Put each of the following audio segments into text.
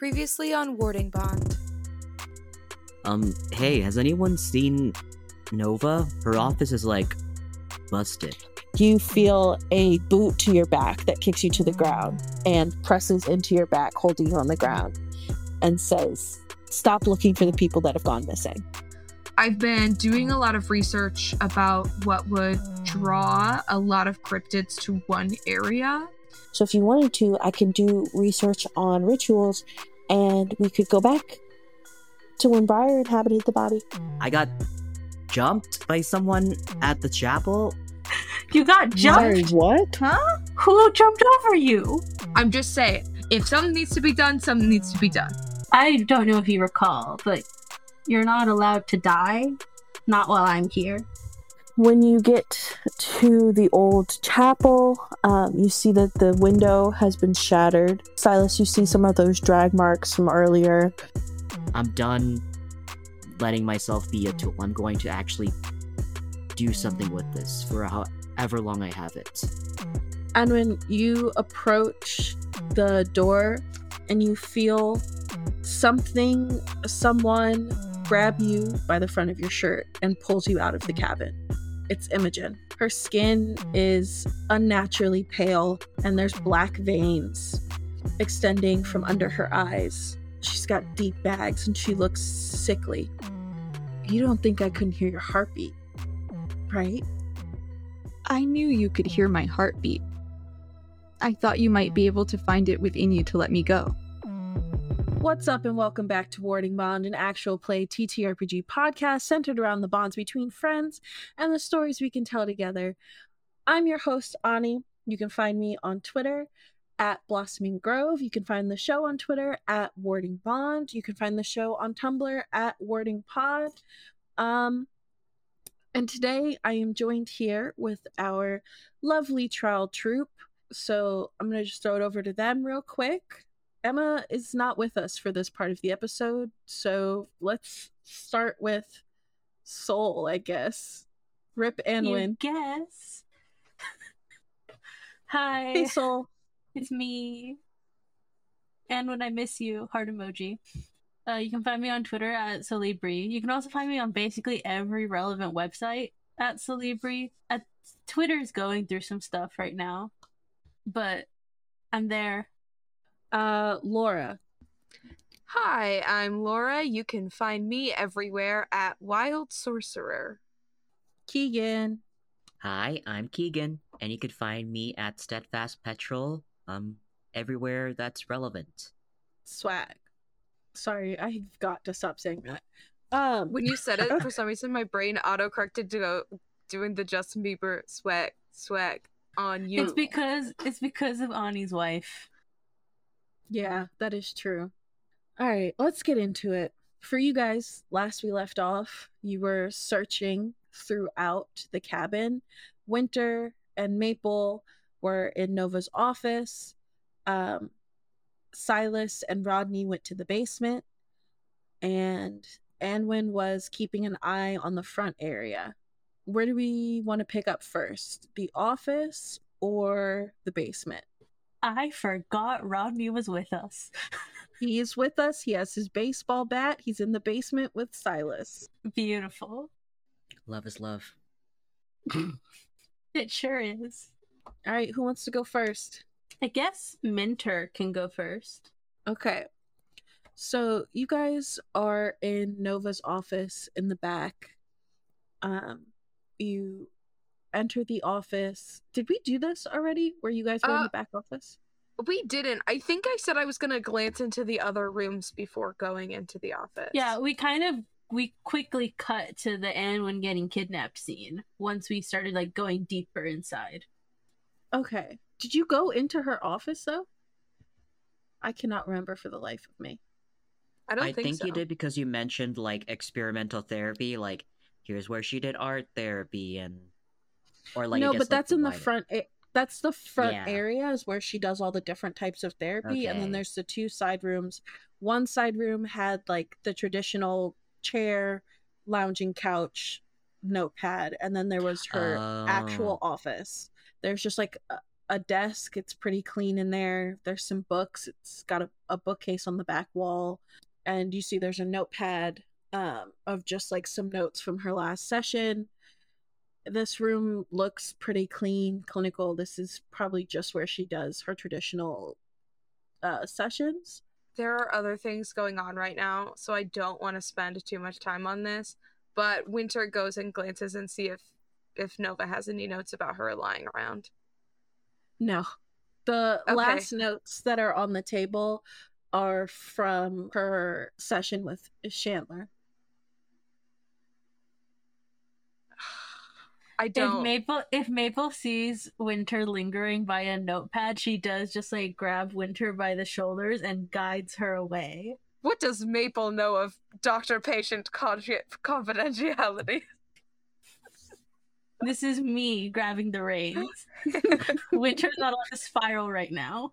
Previously on Warding Bond. Um, hey, has anyone seen Nova? Her office is like busted. You feel a boot to your back that kicks you to the ground and presses into your back, holding you on the ground, and says, Stop looking for the people that have gone missing. I've been doing a lot of research about what would draw a lot of cryptids to one area. So if you wanted to, I can do research on rituals and we could go back to when Briar inhabited the body. I got jumped by someone at the chapel. You got Sorry, jumped? what? Huh? Who jumped over you? I'm just saying, if something needs to be done, something needs to be done. I don't know if you recall, but you're not allowed to die. Not while I'm here. When you get to the old chapel, um, you see that the window has been shattered. Silas, you see some of those drag marks from earlier. I'm done letting myself be a tool. I'm going to actually do something with this for however long I have it. And when you approach the door and you feel something, someone grab you by the front of your shirt and pulls you out of the cabin. It's Imogen. Her skin is unnaturally pale and there's black veins extending from under her eyes. She's got deep bags and she looks sickly. You don't think I couldn't hear your heartbeat, right? I knew you could hear my heartbeat. I thought you might be able to find it within you to let me go. What's up, and welcome back to Warding Bond, an actual play TTRPG podcast centered around the bonds between friends and the stories we can tell together. I'm your host, Ani. You can find me on Twitter at Blossoming Grove. You can find the show on Twitter at Warding Bond. You can find the show on Tumblr at Warding Pod. Um, and today I am joined here with our lovely Trowel Troupe. So I'm going to just throw it over to them real quick. Emma is not with us for this part of the episode, so let's start with Sol, I guess. Rip You Anwen. guess. Hi, Hey, Sol. it's me. And when I miss you, heart emoji. Uh, you can find me on Twitter at Solibrie. You can also find me on basically every relevant website at Solibrie. At Twitter's going through some stuff right now, but I'm there. Uh, Laura. Hi, I'm Laura. You can find me everywhere at Wild Sorcerer. Keegan. Hi, I'm Keegan, and you can find me at Steadfast Petrel, um, everywhere that's relevant. Swag. Sorry, I've got to stop saying that. Um, When you said it, for some reason, my brain auto corrected to go doing the Justin Bieber swag, swag on you. It's because it's because of Ani's wife. Yeah, that is true. All right, let's get into it. For you guys, last we left off, you were searching throughout the cabin. Winter and Maple were in Nova's office. Um, Silas and Rodney went to the basement, and Anwen was keeping an eye on the front area. Where do we want to pick up first? The office or the basement? I forgot Rodney was with us. He's with us. He has his baseball bat. He's in the basement with Silas. Beautiful. Love is love. It sure is. All right, who wants to go first? I guess Winter can go first. Okay. So you guys are in Nova's office in the back. Um, you enter the office. Did we do this already? Where you guys were in Uh, the back office? we didn't. I think I said I was gonna glance into the other rooms before going into the office. Yeah, we kind of we quickly cut to the Anwen getting kidnapped scene once we started like going deeper inside. Okay. Did you go into her office though? I cannot remember for the life of me. I don't I think, think so. you did because you mentioned like experimental therapy, like here's where she did art therapy and or like no, but like, that's in the wider- front. a- That's the front Yeah. area is where she does all the different types of therapy, and then there's the two side rooms. One side room had like the traditional chair, lounging couch, notepad, and then there was her actual Oh. office. There's just like a, a desk. It's pretty clean in there. There's some books. It's got a, a bookcase on the back wall. And you see there's a notepad um, of just like some notes from her last session. This room looks pretty clean, clinical. This is probably just where she does her traditional uh, sessions. There are other things going on right now, so I don't want to spend too much time on this. But Winter goes and glances and see if if Nova has any notes about her lying around. No. The Okay. last notes that are on the table are from her session with Chandler. I If don't. Maple if Maple sees Winter lingering by a notepad, she does just like grab Winter by the shoulders and guides her away. What does Maple know of doctor-patient confi- confidentiality? This is me grabbing the reins. Winter's not on a spiral right now.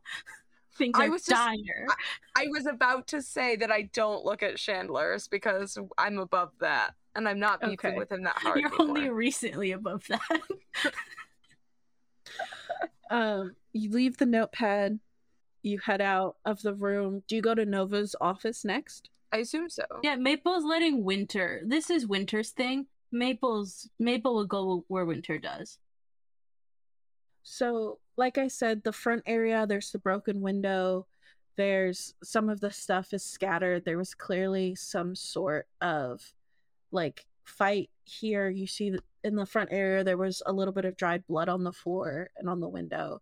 Things I was just- dire. I was about to say that I don't look at Chandler's because I'm above that, and I'm not beefing Okay. with him that hard. You're anymore. only recently above that. Um, you leave the notepad. You head out of the room. Do you go to Nova's office next? I assume so. yeah, Maple's letting Winter. This is Winter's thing. Maple's Maple will go where Winter does. So, like I said, the front area, there's the broken window. There's some of the stuff is scattered. There was clearly some sort of like fight here. You see in the front area, there was a little bit of dried blood on the floor and on the window.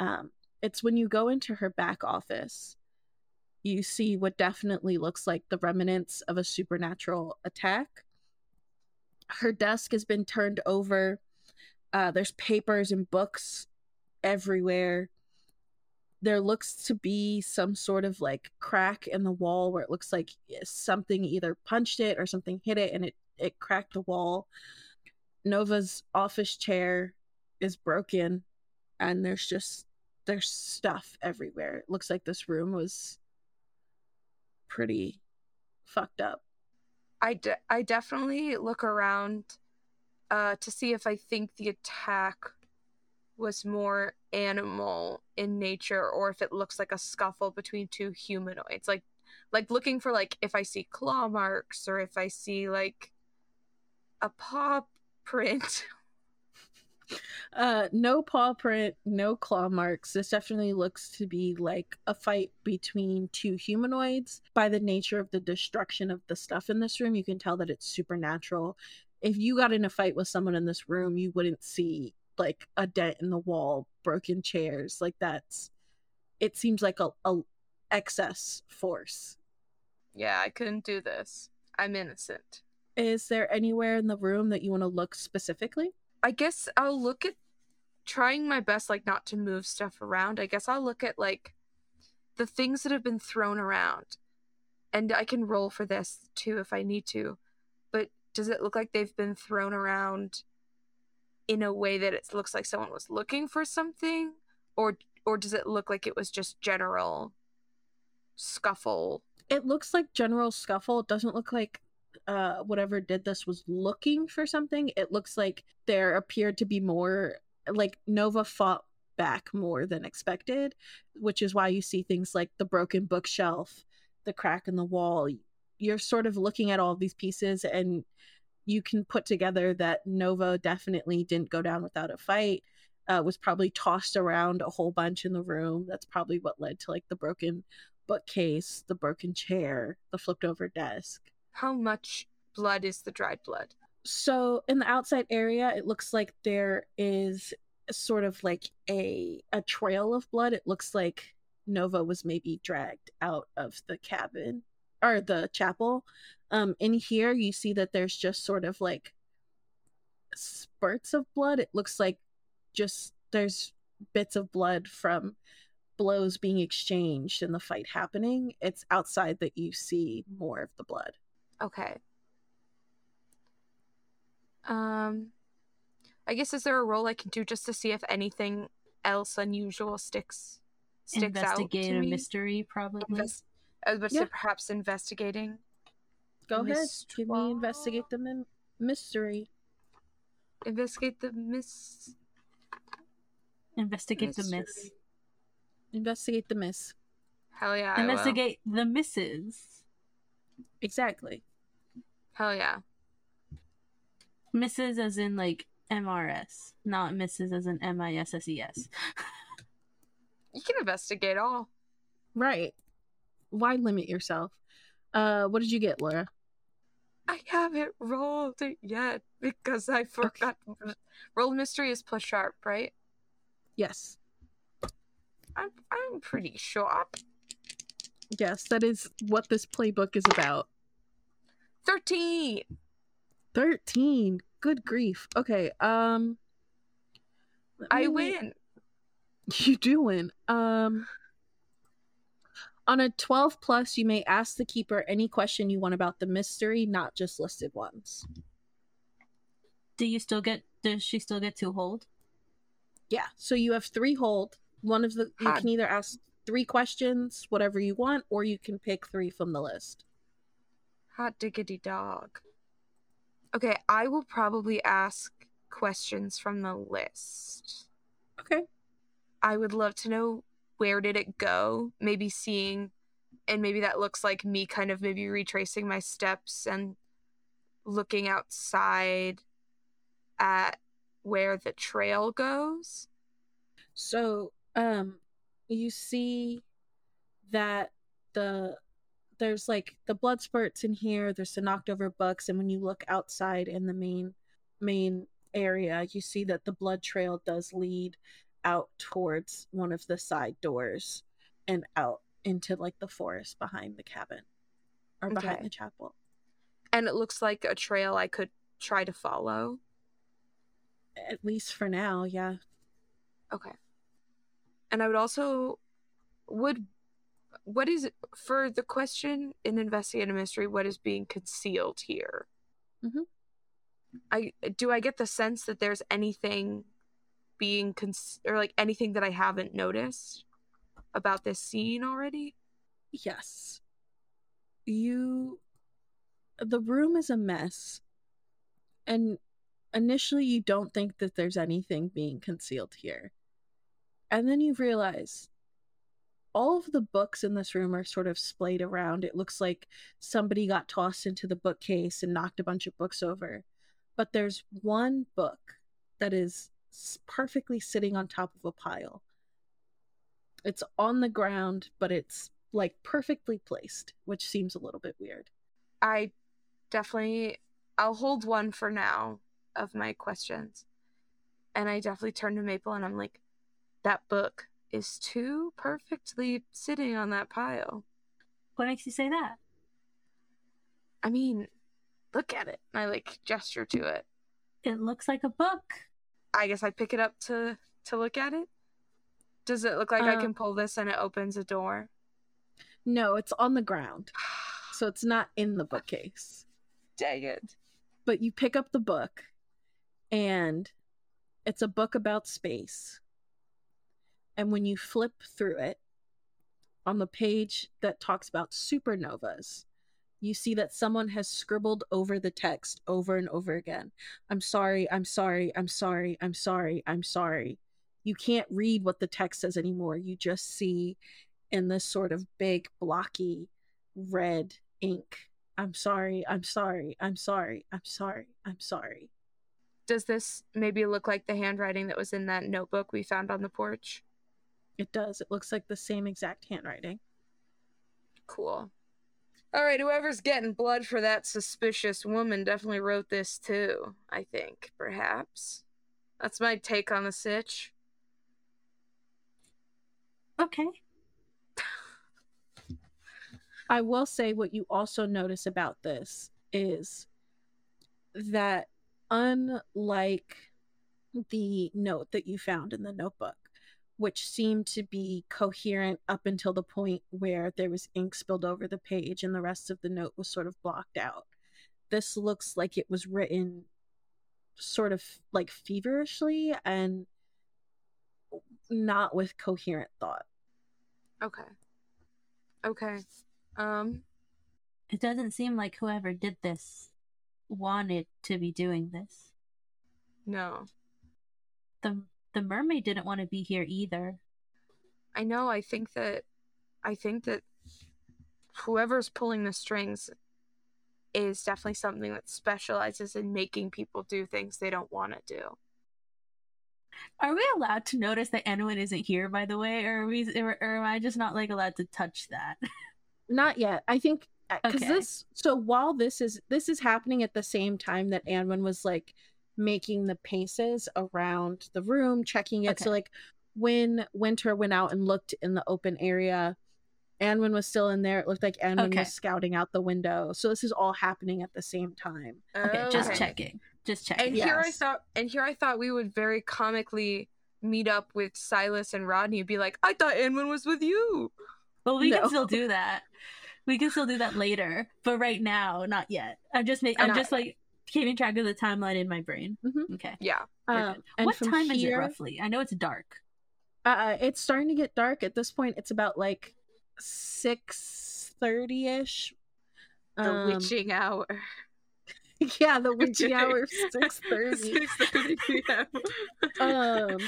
Um, it's when you go into her back office, you see what definitely looks like the remnants of a supernatural attack. Her desk has been turned over. Uh, there's papers and books everywhere. There looks to be some sort of like crack in the wall where it looks like something either punched it or something hit it and it, it cracked the wall. Nova's office chair is broken and there's just there's stuff everywhere. It looks like this room was pretty fucked up. I, de- I definitely look around uh, to see if I think the attack was more animal in nature or if it looks like a scuffle between two humanoids. Like like looking for like if I see claw marks or if I see like a paw print. Uh, no paw print, no claw marks. This definitely looks to be like a fight between two humanoids. By the nature of the destruction of the stuff in this room, you can tell that it's supernatural. If you got in a fight with someone in this room, you wouldn't see like a dent in the wall, broken chairs. Like that's. It seems like a, a excess force. yeah, I couldn't do this. I'm innocent. Is there anywhere in the room that you want to look specifically? I guess I'll look at trying my best like not to move stuff around. I guess I'll look at like the things that have been thrown around. And I can roll for this too if I need to. But does it look like they've been thrown around in a way that it looks like someone was looking for something? Or or does it look like it was just general scuffle? it looks like general scuffle. It doesn't look like uh whatever did this was looking for something. It looks like there appeared to be more like nova fought back more than expected which is why you see things like the broken bookshelf the crack in the wall. You're sort of looking at all these pieces and you can put together that nova definitely didn't go down without a fight uh, was probably tossed around a whole bunch in the room that's probably what led to like the broken bookcase, the broken chair, the flipped over desk. How much blood is the dried blood? So in the outside area, it looks like there is sort of like a a trail of blood. It looks like Nova was maybe dragged out of the cabin or the chapel. Um, in here, you see that there's just sort of like spurts of blood. It looks like just there's bits of blood from blows being exchanged and the fight happening. It's outside that you see more of the blood. Okay. Um, I guess is there a roll I can do just to see if anything else unusual sticks sticks out Investigate a me? mystery, probably. Invest- I was about to Yeah. perhaps investigating. Go ahead. Give me investigate the mym- mystery. Investigate the miss. Investigate the miss. Investigate the miss. Hell yeah. I will. Investigate the misses. Exactly. Hell yeah. Misses as in like MRS, not misses as in M I S S E S. You can investigate all. Right. Why limit yourself? Uh, what did you get, Laura? I haven't rolled it yet because I forgot. Roll mystery is plus sharp, right? Yes. I'm I'm pretty sure. Yes, that is what this playbook is about. Thirteen. 13. Good grief. Okay, um I win. You do win. Um on a 12 plus, you may ask the keeper any question you want about the mystery, not just listed ones. Do you still get? Does she still get to hold? Yeah. So you have three hold. One of the you Hot. can either ask three questions, whatever you want, or you can pick three from the list. Hot diggity dog. Okay, I will probably ask questions from the list. Okay. I would love to know where did it go? Maybe seeing and maybe that looks like me kind of maybe retracing my steps and looking outside at where the trail goes. So, um, you see that the there's like the blood spurts in here. There's the knocked over books, and when you look outside in the main main area, you see that the blood trail does lead out towards one of the side doors and out into like the forest behind the cabin or behind Okay. the chapel. And it looks like a trail I could try to follow. At least for now, yeah. Okay. And I would also would what is for the question in investigate a mystery what is being concealed here? Mhm. I do I get the sense that there's anything being cons- or like anything that I haven't noticed about this scene already? Yes. You. The room is a mess. And initially, you don't think that there's anything being concealed here. And then you realize all of the books in this room are sort of splayed around. It looks like somebody got tossed into the bookcase and knocked a bunch of books over. But there's one book that is perfectly sitting on top of a pile. It's on the ground, but it's like perfectly placed, which seems a little bit weird. I definitely I'll hold one for now of my questions. And I definitely turn to Maple and I'm like, that book is too perfectly sitting on that pile. What makes you say that? I mean, look at it. And I like gesture to it. It looks like a book. I guess I pick it up to to look at it. Does it look like I Uh, can pull this and it opens a door? No, it's on the ground, so it's not in the bookcase. Dang it. But you pick up the book, and it's a book about space. And when you flip through it, on the page that talks about supernovas, you see that someone has scribbled over the text over and over again. I'm sorry, I'm sorry, I'm sorry, I'm sorry, I'm sorry. You can't read what the text says anymore. You just see in this sort of big, blocky red ink. I'm sorry, I'm sorry, I'm sorry, I'm sorry, I'm sorry. Does this maybe look like the handwriting that was in that notebook we found on the porch? It does. It looks like the same exact handwriting. Cool. All right, whoever's getting blood for that suspicious woman definitely wrote this too, I think, perhaps. That's my take on the sitch. Okay. I will say what you also notice about this is that unlike the note that you found in the notebook, which seemed to be coherent up until the point where there was ink spilled over the page and the rest of the note was sort of blocked out. This looks like it was written sort of like feverishly and not with coherent thought. Okay. Okay. Um, It doesn't seem like whoever did this wanted to be doing this. no. The the mermaid didn't want to be here either. I know. I think that, I think that whoever's pulling the strings is definitely something that specializes in making people do things they don't want to do. Are we allowed to notice that Anwen isn't here, by the way, or are we, or, or am I just not like allowed to touch that? Not yet. I think uh, because Okay. this. So while this is this is happening at the same time that Anwen was like making the paces around the room, checking it. So like when Winter went out and looked in the open area, Anwen was still in there. It looked like Anwen Okay. was scouting out the window. So this is all happening at the same time. Okay, just checking. Just checking. And here I Yes. thought, and here I thought we would very comically meet up with Silas and Rodney. and Be like, I thought Anwen was with you. Well, we No. can still do that. We can still do that later, but right now, not yet. I'm just making. I'm Not just like keeping track of the timeline in my brain. Mhm. Okay. Yeah. we're Um, and what time is it roughly? I know it's dark. Uh, it's starting to get dark at this point. It's about like six thirty ish. The witching hour. yeah, the witching hour, six thirty. 6:30 p.m. um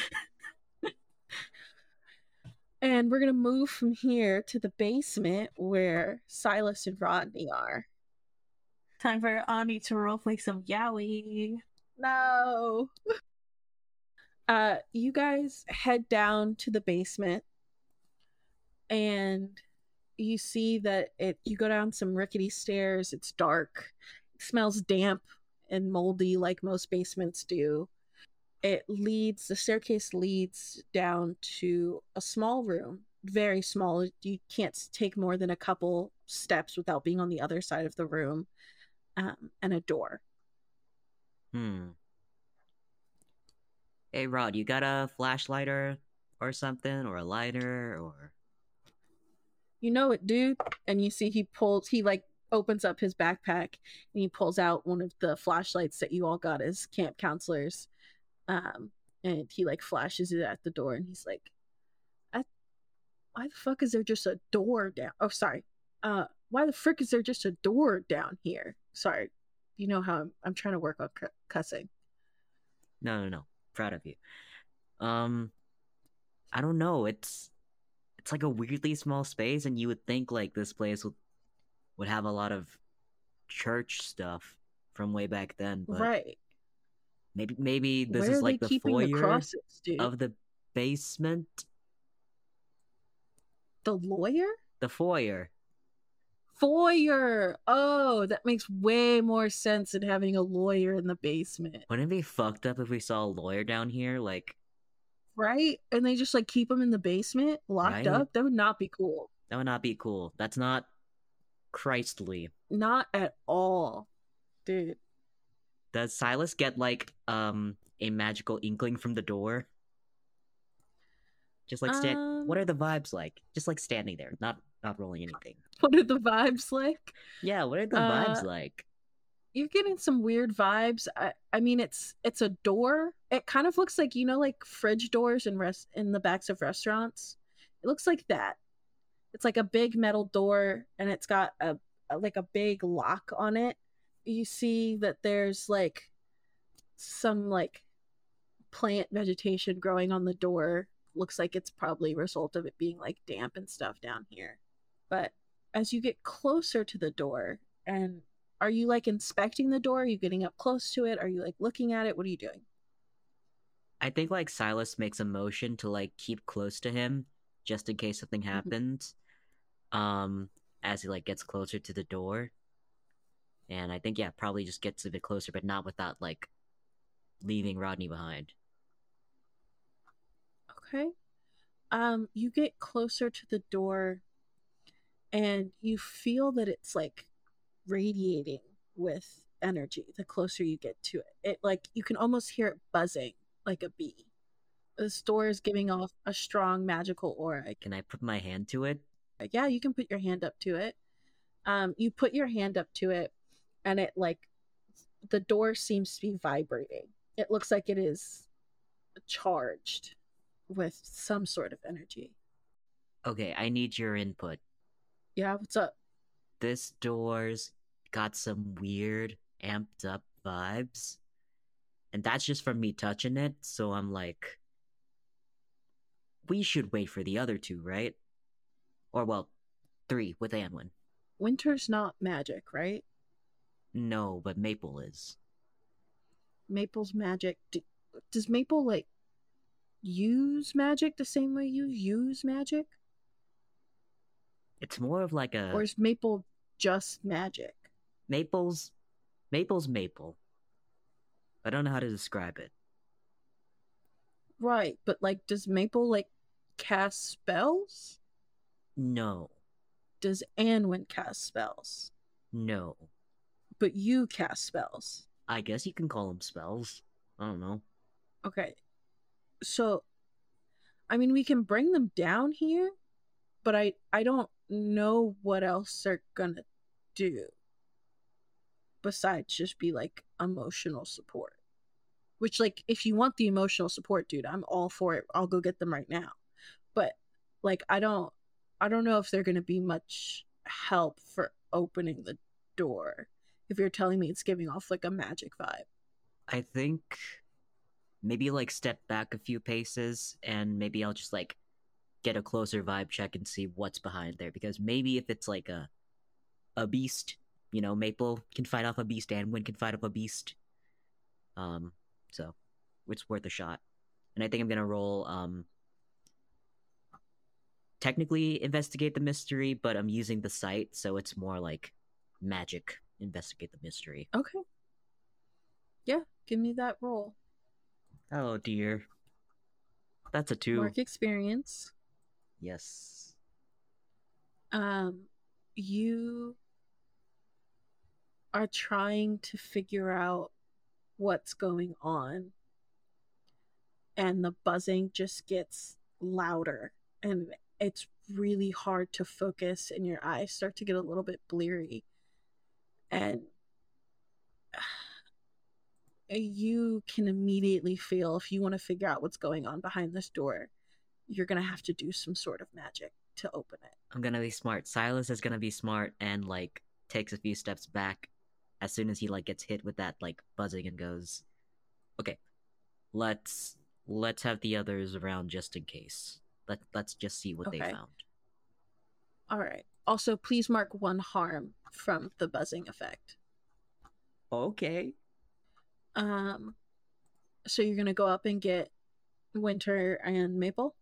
and we're gonna move from here to the basement where silas and rodney are Time for Ani to roleplay some Yowie. no. Uh you guys head down to the basement and you see that it you go down some rickety stairs. It's dark. It smells damp and moldy like most basements do. It leads the staircase leads down to a small room. Very small. You can't take more than a couple steps without being on the other side of the room um, and a door. Hmm. Hey Rod, you got a flashlight or or something, or a lighter, or? You know it dude and you see he pulls he like opens up his backpack and he pulls out one of the flashlights that you all got as camp counselors um and he like flashes it at the door and he's like I, why the fuck is there just a door down oh sorry uh why the frick is there just a door down here sorry you know how i'm, I'm trying to work on cu- cussing no, no, no. Proud of you. Um, I don't know. It's it's like a weirdly small space, and you would think like this place would would have a lot of church stuff from way back then, but right maybe maybe this where is like the keeping the foyer crosses of the basement. the lawyer The foyer. Foyer. Oh, that makes way more sense than having a lawyer in the basement, Wouldn't it be fucked up if we saw a lawyer down here? Like right? And they just like keep him in the basement, locked Right. up. That would not be cool. that would not be cool. That's not Christly. Not at all, dude. Does Silas get like um a magical inkling from the door? Just like stand. what Um, are the vibes like? Just like standing there, not not rolling anything. What are the vibes like? Yeah, what are the Uh, vibes like? You're getting some weird vibes. I, I mean, it's it's a door. It kind of looks like you know, like fridge doors in rest in the backs of restaurants. It looks like that. It's like a big metal door, and it's got a, a like a big lock on it. You see that there's like some like plant vegetation growing on the door. Looks like it's probably a result of it being like damp and stuff down here. But as you get closer to the door, and are you like inspecting the door? Are you getting up close to it? Are you like looking at it? What are you doing? I think like Silas makes a motion to like keep close to him just in case something happens. Um as he like gets closer to the door. And I think yeah, probably just gets a bit closer but not without like leaving Rodney behind. Okay. Um, you get closer to the door and you feel that it's like radiating with energy the closer you get to it. It like you can almost hear it buzzing like a bee. The store is giving off a strong magical aura. Can I put my hand to it? yeah you can put your hand up to it um you put your hand up to it and it like the door seems to be vibrating it looks like it is charged with some sort of energy Okay, I need your input. Yeah what's up This door's got some weird amped up vibes. And that's just from me touching it, so I'm like we should wait for the other two, right? Or well, three with Anwen. Winter's not magic, right? No, but Maple is. Maple's magic. D- does Maple like use magic the same way you use magic, It's more of like a or is Maple just magic? Maple's Maple's Maple. I don't know how to describe it. Right, but like, does Maple like cast spells? No, Does Anwen cast spells? no. But you cast spells. I guess you can call them spells. I don't know. Okay. So I mean we can bring them down here, but I I don't know what else they're gonna do. Besides just be like emotional support. Which like if you want the emotional support, dude, I'm all for it. I'll go get them right now. But like I don't I don't know if they're gonna be much help for opening the door. If you're telling me it's giving off like a magic vibe. I think maybe like step back a few paces and maybe I'll just like get a closer vibe check and see what's behind there because maybe if it's like a a beast, you know, Maple can fight off a beast and Win can fight off a beast. Um so it's worth a shot. And I think I'm going to roll um technically investigate the mystery, but I'm using the sight so it's more like magic investigate the mystery. Okay. Yeah, give me that roll. Oh dear. That's a 2. Work experience. Yes. Um, you are trying to figure out what's going on, and the buzzing just gets louder, and it's really hard to focus, and your eyes start to get a little bit bleary, and you can immediately feel if you want to figure out what's going on behind this door, you're gonna have to do some sort of magic to open it. I'm gonna be smart. Silas is gonna be smart and like takes a few steps back as soon as he like gets hit with that like buzzing and goes, "Okay, let's let's have the others around just in case. Let let's just see what they found." All right. Also, please mark one harm from the buzzing effect. Okay. Um, so you're gonna go up and get Winter and Maple.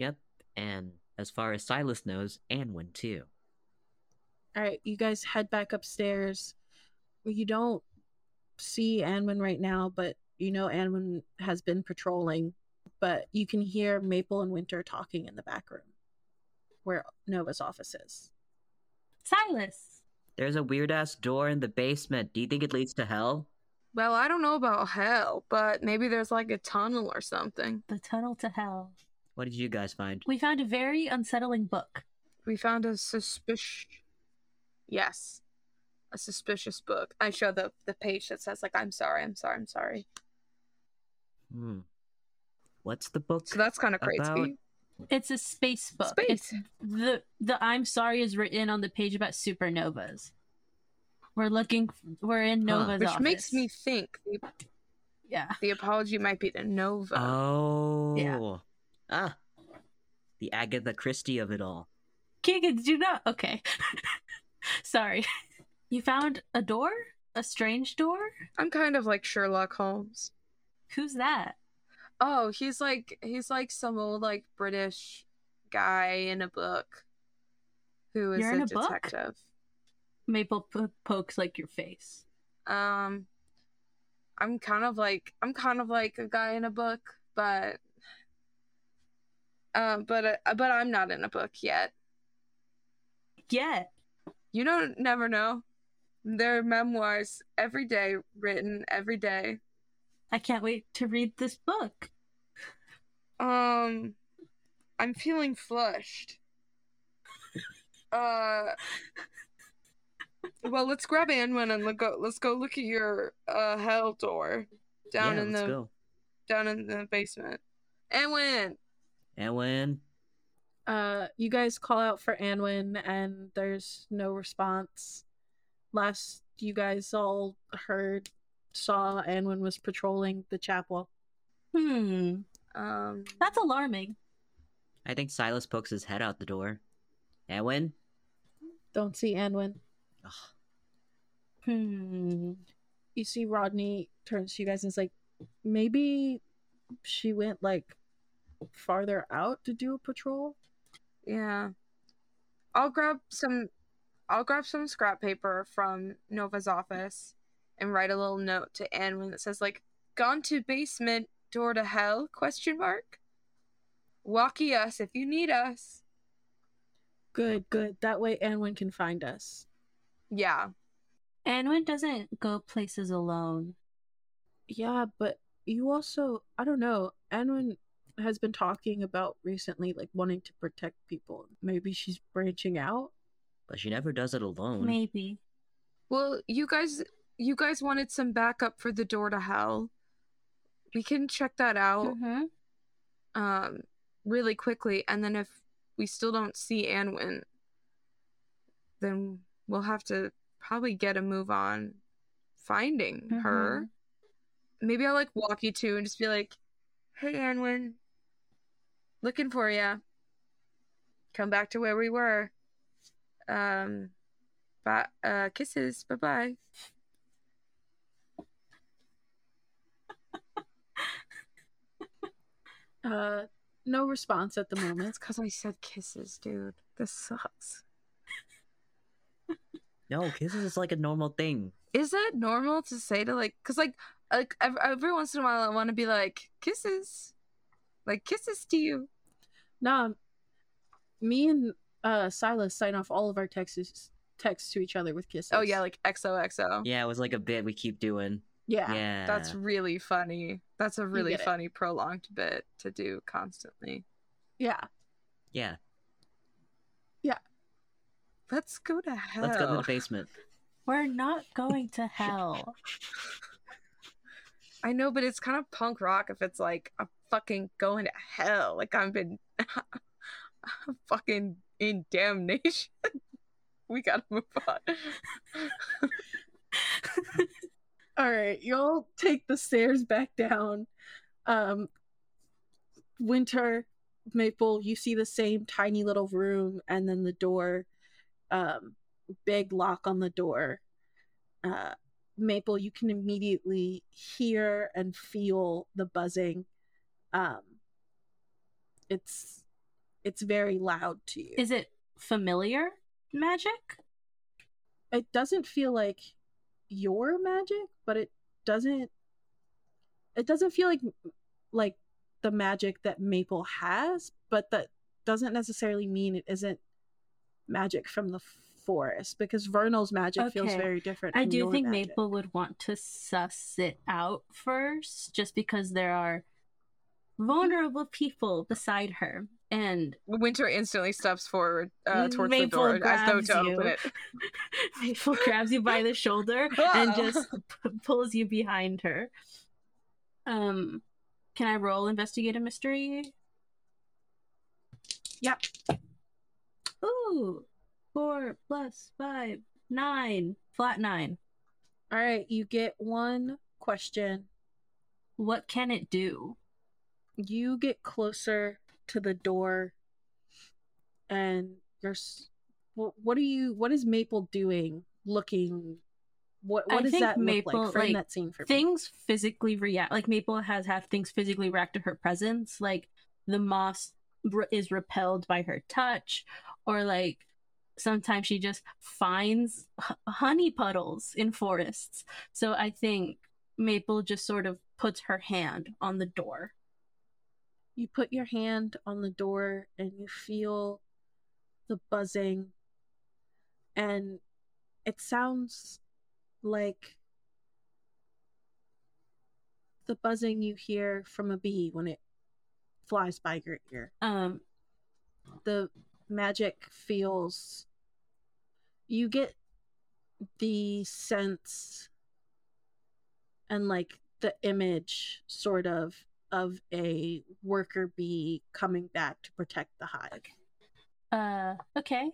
Yep. And as far as Silas knows, Anwen too. All right, you guys head back upstairs. You don't see Anwen right now, but you know Anwen has been patrolling. But you can hear Maple and Winter talking in the back room, where Nova's office is. Silas. There's a weird ass door in the basement. Do you think it leads to hell? Well, I don't know about hell, but maybe there's like a tunnel or something. The tunnel to hell. What did you guys find? We found a very unsettling book. We found a suspicious. Yes, a suspicious book. I show the the page that says like "I'm sorry, I'm sorry, I'm sorry." Hmm. What's the book? So that's kind of crazy. About- It's a space book. Space. It's the the I'm sorry is written on the page about supernovas. We're looking. We're in Huh. Nova's Which office. makes me think the, Yeah. the apology might be the Nova. Oh. Ah. The Agatha Christie of it all. Keegan, did you not? Okay. Sorry. You found a door? A strange door? I'm kind of like Sherlock Holmes. Who's that? Oh, he's like he's like some old like British guy in a book who is You're a, in a book? detective. Maple po- pokes like your face. Um I'm kind of like I'm kind of like a guy in a book, but um but uh, but I'm not in a book yet. Yet. You don't never know. There are memoirs every day written every day. I can't wait to read this book. Um, I'm feeling flushed. Uh, well, let's grab Anwen and let go. Let's go look at your uh hell door down yeah, in let's the go. down in the basement. Anwen, Anwen. Uh, you guys call out for Anwen, and there's no response. Last you guys all heard, saw Anwen was patrolling the chapel. Hmm. um, That's alarming. I think Silas pokes his head out the door. Anwen. Don't see Anwen. Ugh. Hmm. You see Rodney turns to you guys and is like, maybe she went like farther out to do a patrol. Yeah. I'll grab some I'll grab some scrap paper from Nova's office and write a little note to Anwen that says like gone to basement door to hell question mark. Walkie us if you need us. Good, good. That way Anwen can find us. Yeah. Anwen doesn't go places alone. Yeah, but you also I don't know, Anwen has been talking about recently like wanting to protect people. Maybe she's branching out. But she never does it alone. Maybe. Well, you guys you guys wanted some backup for the door to hell. We can check that out hmm um really quickly and then if we still don't see Anwen then we'll have to probably get a move on finding her. Maybe I'll like walk you to and just be like, "Hey Anwen, looking for you. Come back to where we were. Um, bye. Uh, kisses. Bye bye." Uh no response at the moment. It's because I said kisses, dude. This sucks. No, kisses is like a normal thing. Is that normal to say to like? Cause like, like every once in a while, I want to be like kisses, like kisses to you. Nah, me and uh Silas sign off all of our texts texts to each other with kisses. Oh yeah, like XOXO. Yeah, it was like a bit we keep doing. yeah. Yeah. That's really funny. That's a really get it. funny prolonged bit to do constantly. Yeah. Yeah. Yeah. Let's go to hell. Let's go to the basement. We're not going to hell. I know, but it's kind of punk rock if it's like I'm fucking going to hell. Like I've been fucking in damnation. we gotta move on. All right, y'all take the stairs back down. Um, Winter, Maple, you see the same tiny little room, and then the door, um, big lock on the door. Uh, Maple, you can immediately hear and feel the buzzing. Um, it's it's very loud to you. Is it familiar magic? it doesn't feel like your magic, but it doesn't it doesn't feel like like the magic that Maple has, but that doesn't necessarily mean it isn't magic from the forest because Vernal's magic feels very different. I do think magic. Maple would want to suss it out first, just because there are vulnerable people beside her. And Winter instantly steps forward uh, towards Maple the door as though to you. open it. Maple grabs you by the shoulder and just p- pulls you behind her. Um, can I roll investigate a mystery? Yep. Ooh, four plus five, nine, flat nine. All right, you get one question. What can it do? You get closer to the door, and you're. What are you? What is Maple doing? Looking. What I What does think that look Maple, like? Frame like, that scene for me. things physically react like maple has had things physically react to her presence like the moss is repelled by her touch or like sometimes she just finds honey puddles in forests so i think maple just sort of puts her hand on the door You put your hand on the door and you feel the buzzing, and it sounds like the buzzing you hear from a bee when it flies by your ear. um The magic feels. You get the sense and like the image, sort of, of a worker bee coming back to protect the hive. uh okay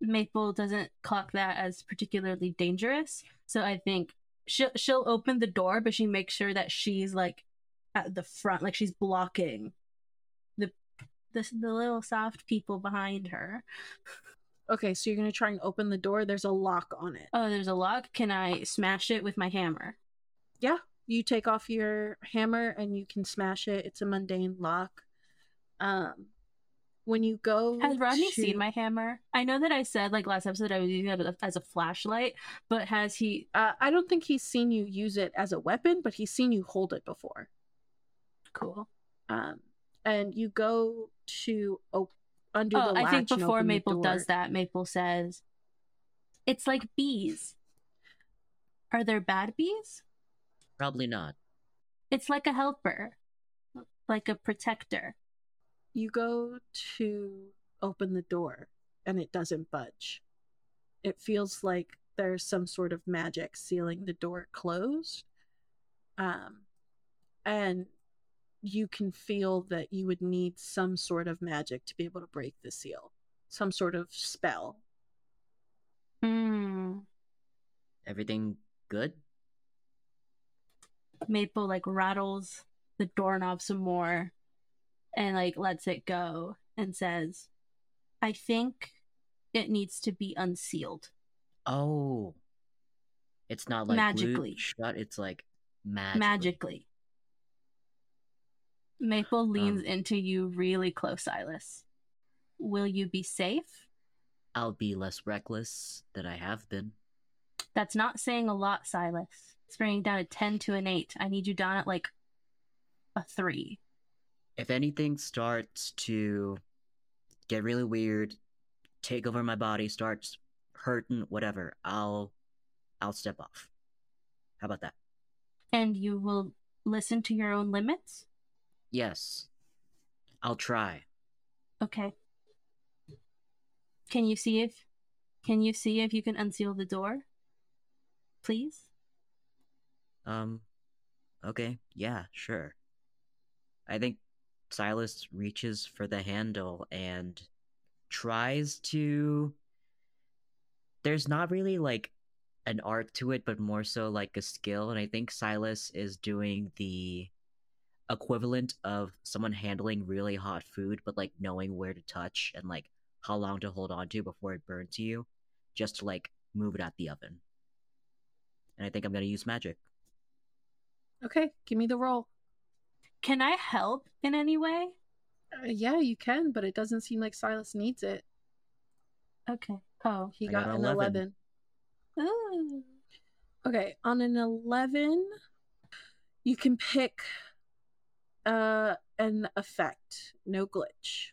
maple doesn't clock that as particularly dangerous so i think she'll she'll open the door but she makes sure that she's like at the front like she's blocking the the the little soft people behind her. Okay, so you're gonna try and open the door. There's a lock on it. Oh, there's a lock. Can I smash it with my hammer? Yeah, you take off your hammer and you can smash it. It's a mundane lock. Um, when you go, Has Rodney to- seen my hammer? I know that I said like last episode I was using it as a flashlight, but has he? Uh, I don't think he's seen you use it as a weapon, but he's seen you hold it before. Cool. Um, and you go to op- undo Oh, the I think before Maple does that, Maple says, "It's like bees. Are there bad bees? Probably not. It's like a helper, like a protector." you go to open the door and it doesn't budge. It feels like there's some sort of magic sealing the door closed. Um, and you can feel that you would need some sort of magic to be able to break the seal, some sort of spell. Hmm. Everything good? Maple like rattles the doorknob some more and like lets it go and says, I think it needs to be unsealed. Oh. It's not like Magically. shut, it's like magically. Magically. Maple leans Um. into you really close, Silas. Will you be safe? I'll be less reckless than I have been. That's not saying a lot, Silas. It's bringing down a 10 to an 8. I need you down at like a 3. If anything starts to get really weird, take over my body, starts hurting, whatever, I'll I'll step off. How about that? And you will listen to your own limits? Yes. I'll try. Okay. Can you see if can you see if you can unseal the door? Please? Um okay, yeah, sure. I think Silas reaches for the handle and tries to there's not really like an art to it but more so like a skill and I think Silas is doing the equivalent of someone handling really hot food but like knowing where to touch and like how long to hold on to before it burns you just to like move it at the oven. And I think I'm going to use magic. Okay, give me the roll. Can I help in any way? Uh, yeah, you can, but it doesn't seem like Silas needs it. Okay. Oh. He I got, got an 11. 11. Ooh. Okay, on an 11, you can pick uh an effect, no glitch.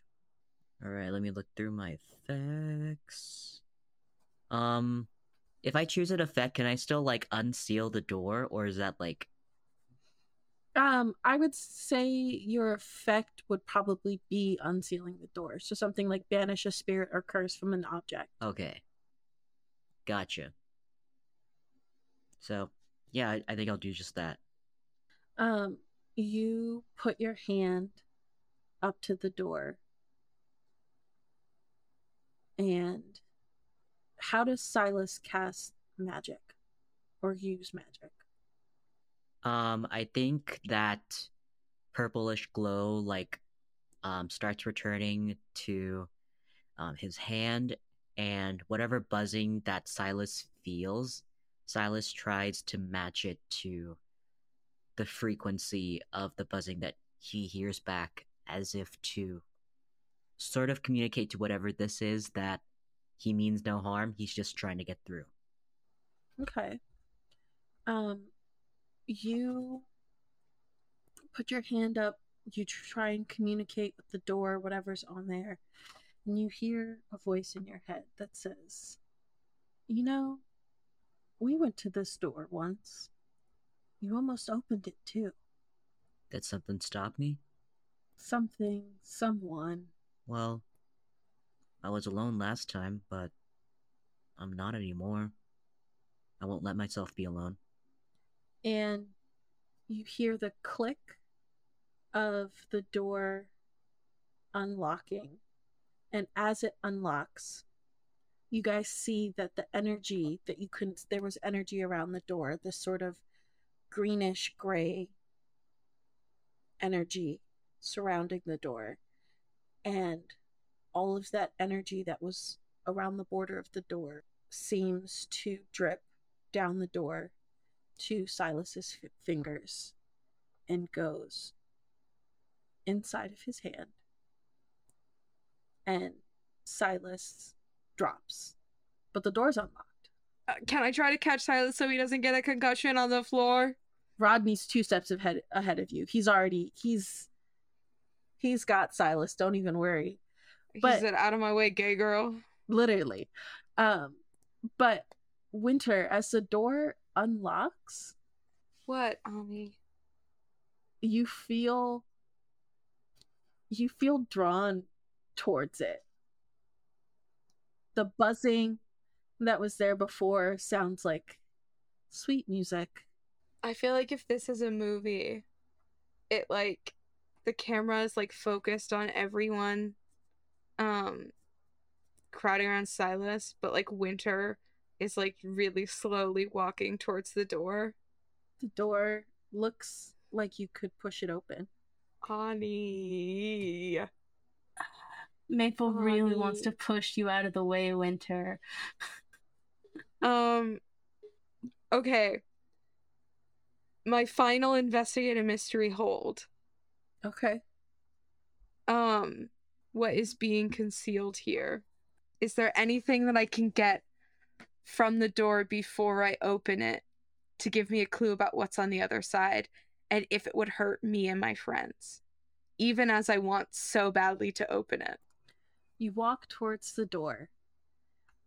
All right, let me look through my effects. Um, if I choose an effect, can I still like unseal the door, or is that like Um, I would say your effect would probably be unsealing the door. So something like banish a spirit or curse from an object. okay? Gotcha. So, yeah, I, I think I'll do just that. Um, you put your hand up to the door. And how does Silas cast magic or use magic? Um, I think that purplish glow like um starts returning to um his hand and whatever buzzing that Silas feels, Silas tries to match it to the frequency of the buzzing that he hears back as if to sort of communicate to whatever this is that he means no harm, he's just trying to get through. Okay. Um, you put your hand up, you try and communicate with the door, whatever's on there, and you hear a voice in your head that says, You know, we went to this door once. You almost opened it too. Did something stop me? Something, someone. Well, I was alone last time, but I'm not anymore. I won't let myself be alone. And you hear the click of the door unlocking. And as it unlocks, you guys see that the energy that you couldn't, there was energy around the door, this sort of greenish gray energy surrounding the door. and all of that energy that was around the border of the door seems to drip down the door to Silas's f- fingers and goes inside of his hand. And Silas drops, but the door's unlocked. Uh, can I try to catch Silas so he doesn't get a concussion on the floor? Rodney's two steps ahead ahead of you. He's already he's he's got Silas. Don't even worry. He But- said, "Out of my way, gay girl." Literally. Um but Winter as the door unlocks, What, Ani? you feel you feel drawn towards it. The buzzing that was there before sounds like sweet music. I feel like if this is a movie, it like the camera is like focused on everyone um crowding around Silas, but like Winter is like really slowly walking towards the door. The door looks like you could push it open. Honey. Maple really wants to push you out of the way, Winter. Um okay. My final investigative mystery hold. Okay. um what is being concealed here is there anything that i can get from the door before i open it to give me a clue about what's on the other side and if it would hurt me and my friends even as i want so badly to open it You walk towards the door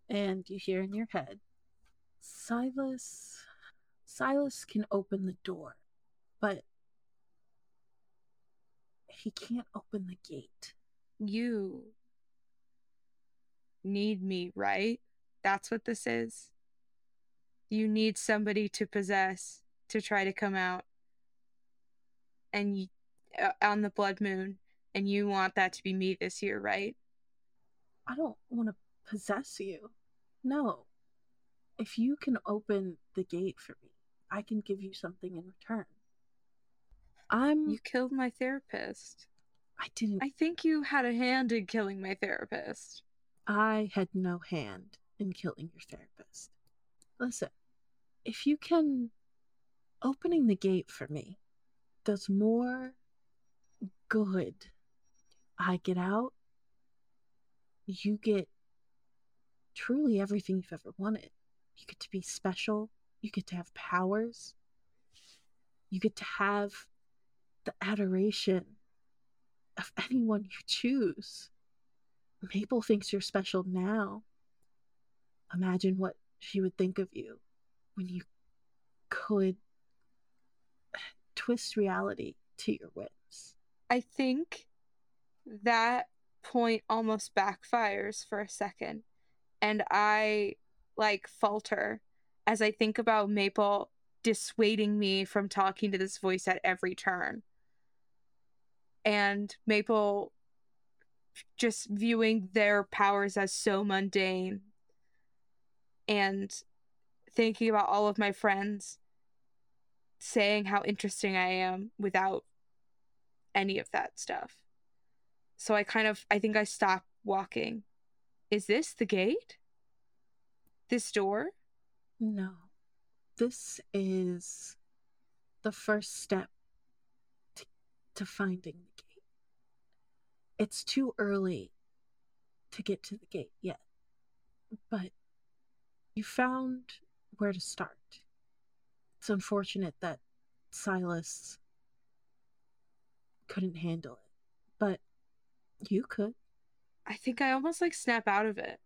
and you hear in your head, Silas Silas can open the door, but he can't open the gate. you need me right that's what this is you need somebody to possess to try to come out and you, uh, on the blood moon and you want that to be me this year right I don't want to possess you. No. If you can open the gate for me, I can give you something in return. I'm you killed my therapist I didn't i think you had a hand in killing my therapist I had no hand in killing your therapist. Listen, if you can. Opening the gate for me does more good. I get out, you get truly everything you've ever wanted. You get to be special, you get to have powers, you get to have the adoration of anyone you choose. Maple thinks you're special now. Imagine what she would think of you when you could twist reality to your whims. I think that point almost backfires for a second. And I like falter as I think about Maple dissuading me from talking to this voice at every turn. And Maple just viewing their powers as so mundane and thinking about all of my friends saying how interesting I am without any of that stuff. So I kind of I think I stopped walking. Is this the gate? This door? No. This is the first step to, to finding the gate. It's too early to get to the gate yet, but you found where to start. It's unfortunate that Silas couldn't handle it, but you could. I think I almost like snap out of it.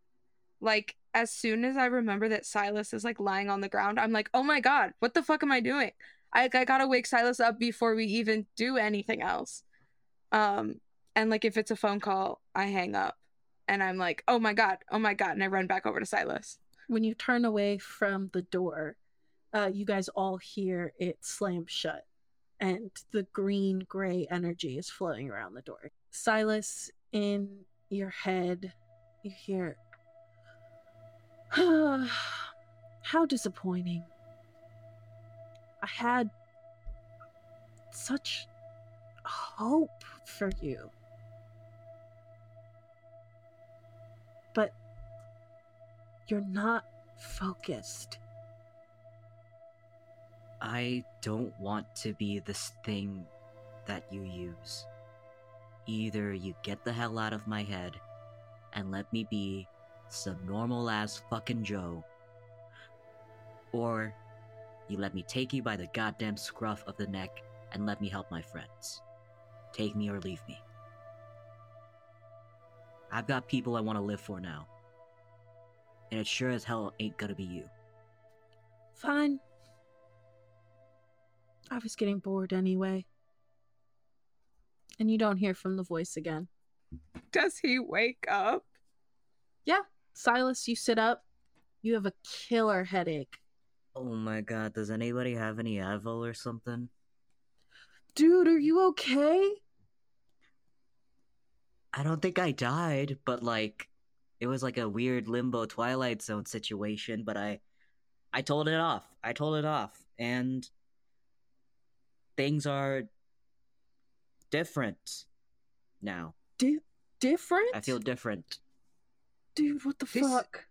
Like as soon as I remember that Silas is like lying on the ground, I'm like, "Oh my god, what the fuck am I doing?" I I got to wake Silas up before we even do anything else. Um and like if it's a phone call, I hang up and I'm like, "Oh my god, oh my god," and I run back over to Silas. When you turn away from the door, uh, you guys all hear it slam shut, and the green gray energy is flowing around the door. Silas, in your head, you hear, How disappointing. I had such hope for you. You're not focused. I don't want to be this thing that you use. Either you get the hell out of my head and let me be some normal ass fucking Joe, or you let me take you by the goddamn scruff of the neck and let me help my friends. Take me or leave me. I've got people I want to live for now. And it sure as hell ain't gonna be you. Fine. I was getting bored anyway. And you don't hear from the voice again. Does he wake up? Yeah. Silas, you sit up. You have a killer headache. Oh my god, does anybody have any Advil or something? Dude, are you okay? I don't think I died, but like it was like a weird limbo twilight zone situation, but I I told it off. I told it off and things are different now. Di- different? I feel different. Dude, what the This- fuck?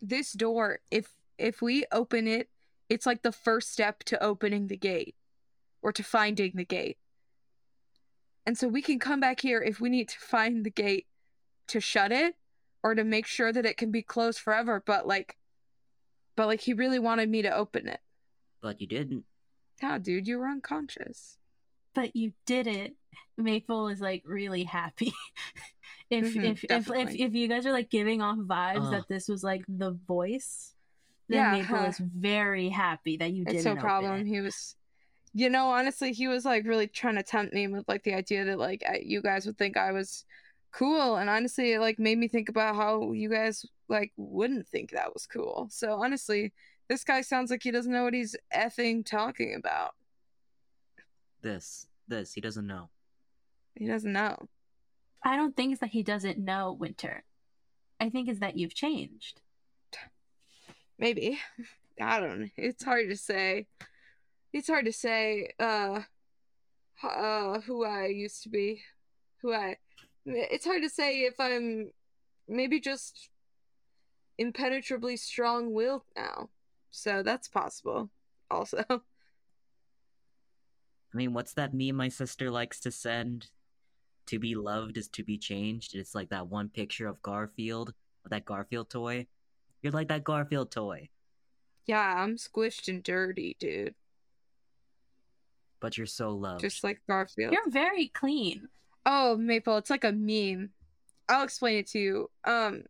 This door, if if we open it, it's like the first step to opening the gate or to finding the gate. And so we can come back here if we need to find the gate to shut it or to make sure that it can be closed forever, but like but like he really wanted me to open it. But you didn't. Yeah, dude, you were unconscious. But you did it. Maple is like really happy. if, Mhm, if, if if if you guys are like giving off vibes Ugh. that this was like the voice, then Yeah, Maple huh. is very happy that you didn't. it's no open problem. it. He was, you know, honestly, he was like really trying to tempt me with like the idea that like I, you guys would think I was cool, and honestly, it like made me think about how you guys like wouldn't think that was cool. So honestly, this guy sounds like he doesn't know what he's effing talking about. This. This. He doesn't know. He doesn't know. I don't think it's that he doesn't know Winter. I think it's that you've changed. Maybe. I don't know. It's hard to say. It's hard to say uh uh who I used to be. Who I It's hard to say if I'm maybe just impenetrably strong-willed now. So that's possible also. I mean, what's that meme my sister likes to send? To be loved is to be changed. It's like that one picture of Garfield, that Garfield toy. You're like that Garfield toy, yeah, I'm squished and dirty, dude. but you're so loved. Just like Garfield. You're very clean. Oh, Maple, it's like a meme. I'll explain it to you. Um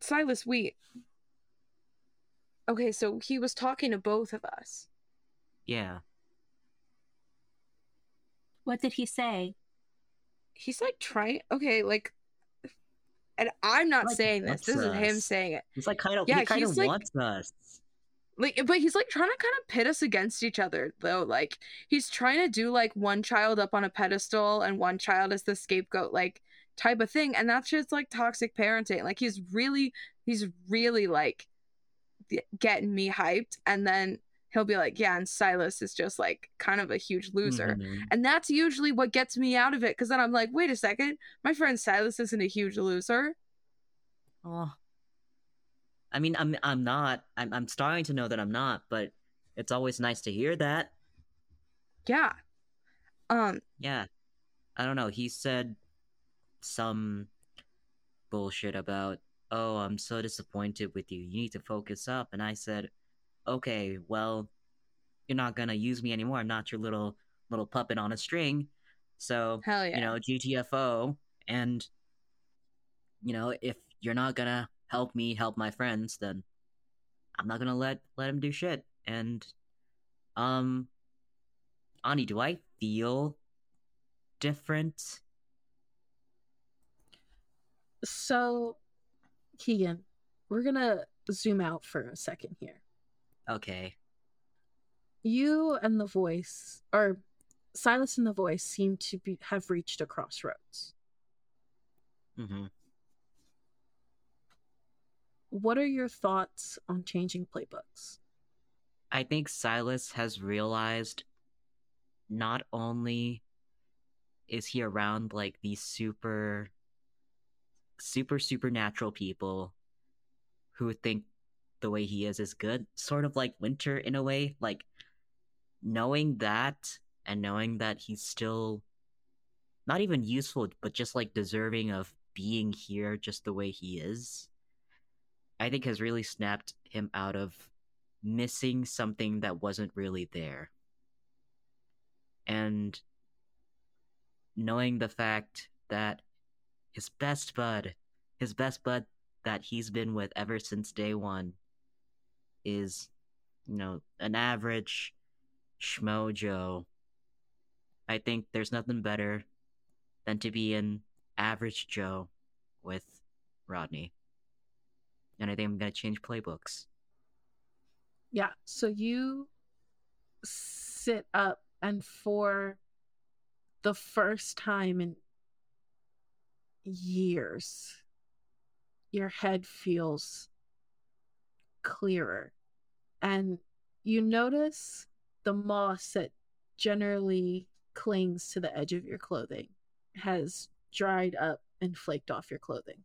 Silas Wheat. Okay, so he was talking to both of us. Yeah. What did he say? He's like trying okay, like and I'm not Like, saying this. This is that's him saying it. He's like kind of Yeah, he kind he's of like- wants us. Like but he's like trying to kind of pit us against each other though. Like he's trying to do like one child up on a pedestal and one child as the scapegoat like type of thing and that's just like toxic parenting. Like he's really he's really like getting me hyped and then he'll be like, "Yeah, and Silas is just like kind of a huge loser." Mhm. And that's usually what gets me out of it because then I'm like, wait a second, my friend Silas isn't a huge loser. Oh. I mean, I'm I'm not. I'm I'm starting to know that I'm not, but it's always nice to hear that. Yeah. Um, Yeah. I don't know. He said some bullshit about, "Oh, I'm so disappointed with you. You need to focus up." And I said, "Okay, well, you're not going to use me anymore. I'm not your little little puppet on a string." So, hell yeah. you know, GTFO and you know, if you're not going to help me help my friends, then I'm not to let let him do shit. And um Ani, do I feel different? So, Keegan, we're gonna zoom out for a second here. Okay. You and the voice, or Silas and the voice, seem to be have reached a crossroads. Mm-hmm. What are your thoughts on changing playbooks? I think Silas has realized not only is he around like these super super supernatural people who think the way he is is good, sort of like Winter in a way. Like knowing that and knowing that he's still not even useful, but just like deserving of being here just the way he is, I think has really snapped him out of missing something that wasn't really there. And knowing the fact that his best bud, his best bud that he's been with ever since day one, is, you know, an average schmo Joe. I think there's nothing better than to be an average Joe with Rodney. And I think I'm gonna change playbooks. Yeah. So you sit up, and for the first time in years, your head feels clearer. And you notice the moss that generally clings to the edge of your clothing has dried up and flaked off your clothing.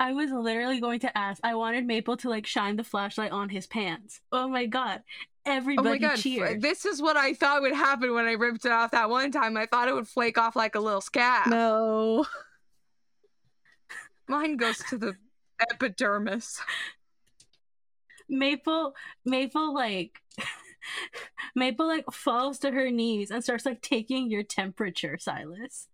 I was literally going to ask. I wanted Maple to like shine the flashlight on his pants. Oh my god. Everybody oh my god, cheered. this is what I thought would happen when I ripped it off that one time. I thought it would flake off like a little scab. No. Mine goes to the epidermis. Maple Maple like Maple like falls to her knees and starts like taking your temperature, Silas.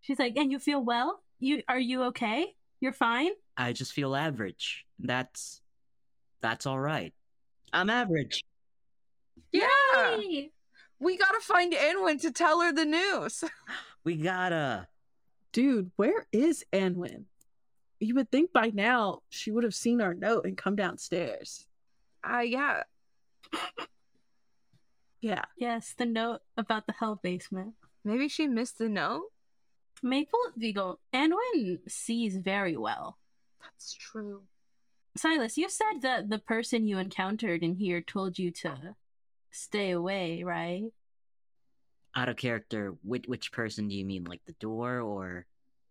She's like, "And you feel well? You are you okay? You're fine?" I just feel average. That's that's all right. I'm average. Yeah. Yay! We gotta find Anwen to tell her the news. We gotta. Dude, where is Anwen? You would think by now she would have seen our note and come downstairs. Uh yeah. Yeah. Yes, the note about the hell basement. Maybe she missed the note? Maple Vigo Anwen sees very well. That's true. Silas, you said that the person you encountered in here told you to stay away, right? Out of character, which which person do you mean? Like the door or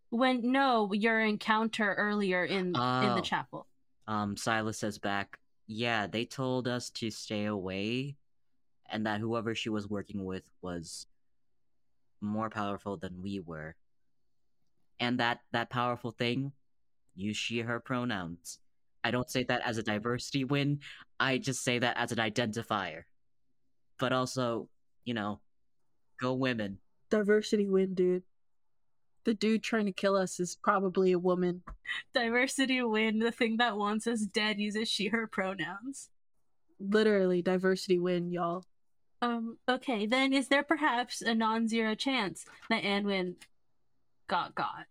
When no, your encounter earlier in in Oh. the chapel. um Silas says back, yeah, they told us to stay away and that whoever she was working with was more powerful than we were. And that that powerful thing, use she her pronouns. I don't say that as a diversity win, I just say that as an identifier. But also, you know, go women. Diversity win, dude. The dude trying to kill us is probably a woman. Diversity win, the thing that wants us dead uses she her pronouns. Literally, diversity win, y'all. Um, okay, then is there perhaps a non-zero chance that Anwen got got?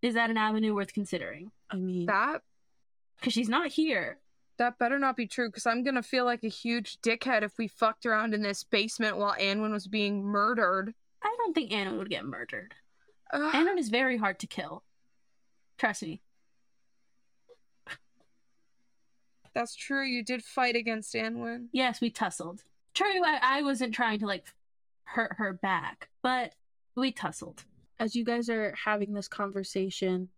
Is that an avenue worth considering? I mean, That Because she's not here. that better not be true because I'm gonna feel like a huge dickhead if we fucked around in this basement while Anwen was being murdered. I don't think Anwen would get murdered. Ugh. Anwen is very hard to kill. Trust me. That's true. You did fight against Anwen. Yes, we tussled. True, I, I wasn't trying to like hurt her back, but we tussled. As you guys are having this conversation,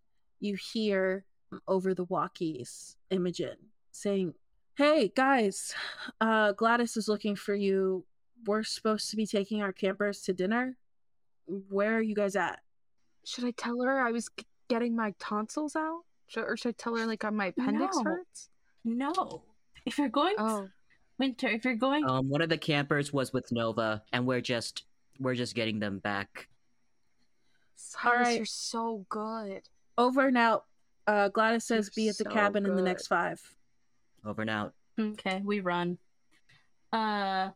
you hear over the walkies Imogen saying, Hey guys, uh, Gladys is looking for you. We're supposed to be taking our campers to dinner. Where are you guys at? Should I tell her I was g- getting my tonsils out? Should, or should I tell her like uh, my appendix No. hurts? No. If you're going Oh, Winter, if you're going Um one of the campers was with Nova and we're just we're just getting them back. Silas, right. you're so good. Over and out. Uh, Gladys says You're be at the so cabin in the next five. Over and out. Okay, we run. Uh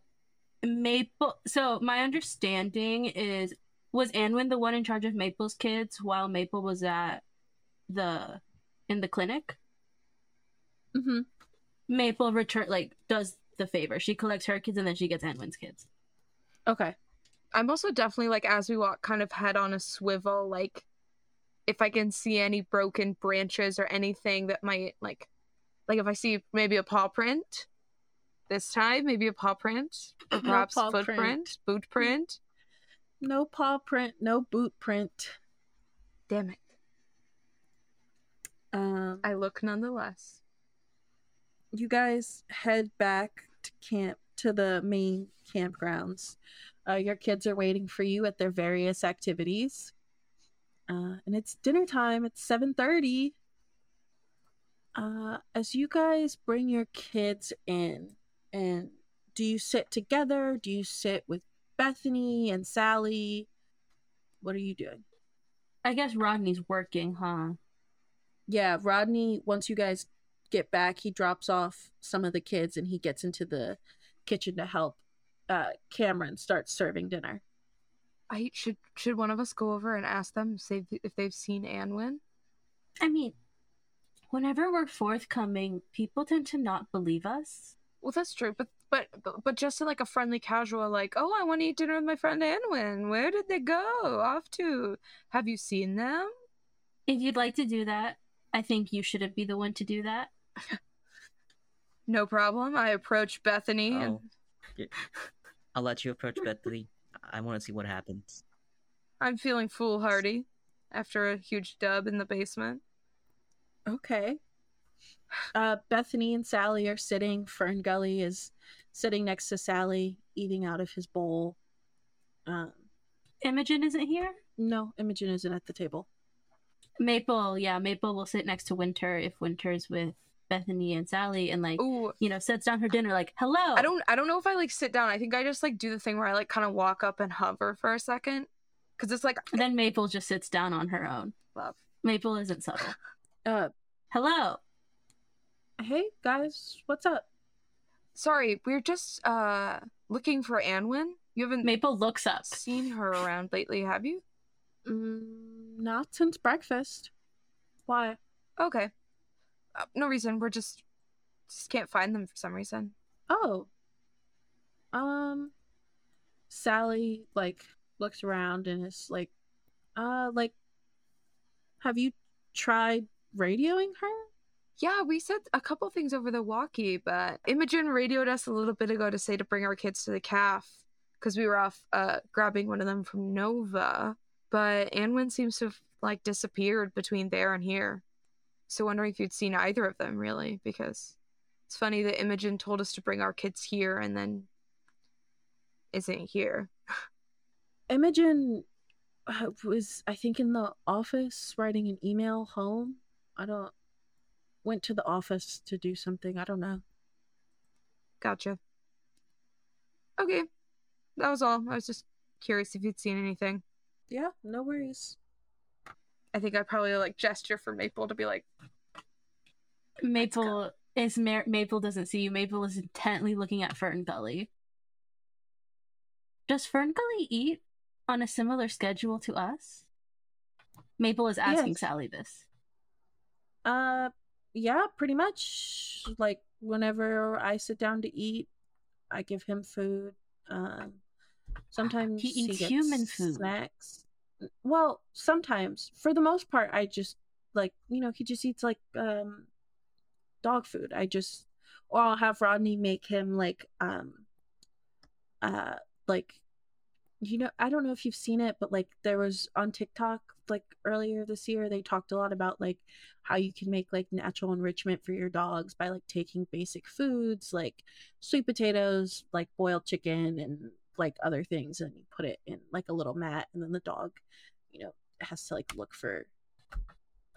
Maple so my understanding is was Anwen the one in charge of Maple's kids while Maple was at the in the clinic? Mm-hmm. Maple return like does the favor. She collects her kids and then she gets Anwen's kids. Okay. I'm also definitely like as we walk, kind of head on a swivel. Like, if I can see any broken branches or anything that might like, like if I see maybe a paw print this time, maybe a paw print or No perhaps paw footprint, print. boot print. No paw print, no boot print. Damn it! Um, I look nonetheless. you guys head back to camp to the main campgrounds. Uh, your kids are waiting for you at their various activities, uh, and it's dinner time. It's seven thirty. Uh, as you guys bring your kids in, and do you sit together? Do you sit with Bethany and Sally? What are you doing? I guess Rodney's working, huh? yeah, Rodney, once you guys get back, he drops off some of the kids and he gets into the kitchen to help uh, Cameron starts serving dinner. I should should one of us go over and ask them say if they've seen Anwen? I mean, whenever we're forthcoming, people tend to not believe us. Well, that's true, but but but- but just in like a friendly, casual, like, oh, I want to eat dinner with my friend Anwen. Where did they go off to? Have you seen them? If you'd like to do that, I think you shouldn't be the one to do that. No problem. I approach Bethany and Oh, yeah. I'll let you approach Bethany. I want to see what happens. I'm feeling foolhardy after a huge dub in the basement. Okay. Uh, Bethany and Sally are sitting. Fern Gully is sitting next to Sally, eating out of his bowl. Um, Imogen isn't here? no, Imogen isn't at the table. Maple, yeah, Maple will sit next to Winter if Winter's with Bethany and Sally and like Ooh, you know, sets down her dinner like, hello. I don't I don't know if I like sit down. I think I just like do the thing where I like kind of walk up and hover for a second cuz it's like And then Maple just sits down on her own. love. Maple isn't subtle. Uh, Hello. hey guys, what's up? Sorry, we're just uh looking for Anwen. You haven't Maple looks up. seen her around lately, have you? Mm, not since breakfast. Why? Okay. Uh, no reason. We're just just can't find them for some reason. Oh. Um Sally like looks around and is like uh like have you tried radioing her? Yeah, we said a couple things over the walkie, but Imogen radioed us a little bit ago to say to bring our kids to the calf because we were off uh, grabbing one of them from Nova. But Anwen seems to have like disappeared between there and here. So wondering if you'd seen either of them really, because it's funny that Imogen told us to bring our kids here and then isn't here. Imogen uh, was I think in the office writing an email home. I don't went to the office to do something. I don't know. Gotcha. Okay, that was all. I was just curious if you'd seen anything. Yeah, no worries. I think I probably like gesture for Maple to be like, Maple is Mar- Maple doesn't see you. Maple is intently looking at Fern Gully. Does Fern Gully eat on a similar schedule to us? Maple is asking Yes. Sally this. Uh yeah, pretty much. Like whenever I sit down to eat, I give him food. Um sometimes He eats gets human food. Snacks. Well, sometimes. For the most part, I just like, you know, he just eats like um dog food. I just or I'll have Rodney make him like um uh like you know I don't know if you've seen it but like there was on TikTok like earlier this year they talked a lot about like how you can make like natural enrichment for your dogs by like taking basic foods like sweet potatoes like boiled chicken and like other things and you put it in like a little mat and then the dog you know has to like look for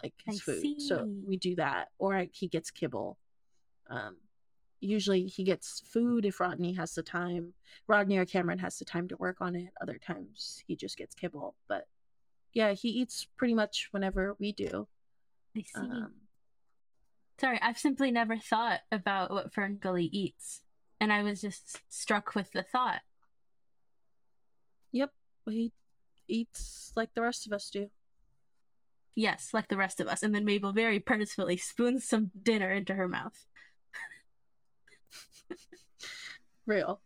like his I food so we do that or I, he gets kibble um usually he gets food if rodney has the time rodney or cameron has the time to work on it other times he just gets kibble but yeah he eats pretty much whenever we do I see. um, Sorry, I've simply never thought about what Fern Gully eats. And I was just struck with the thought. Yep he eats like the rest of us do Yes, like the rest of us. And then Maple very purposefully spoons some dinner into her mouth. real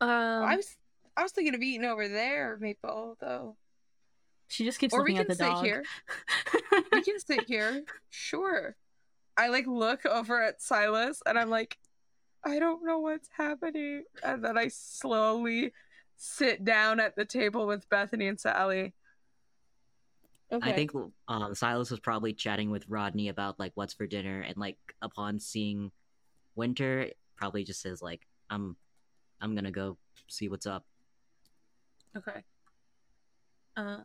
um I was I was thinking of eating over there, Maple, though. She just keeps or we looking can at the sit dog. here. We can sit here. Sure. I like look over at Silas and I'm like, I don't know what's happening. And then I slowly sit down at the table with Bethany and Sally. Okay. I think um, Silas was probably chatting with Rodney about like what's for dinner, and like upon seeing Winter, probably just says like, "I'm, I'm gonna go see what's up." Okay. Um,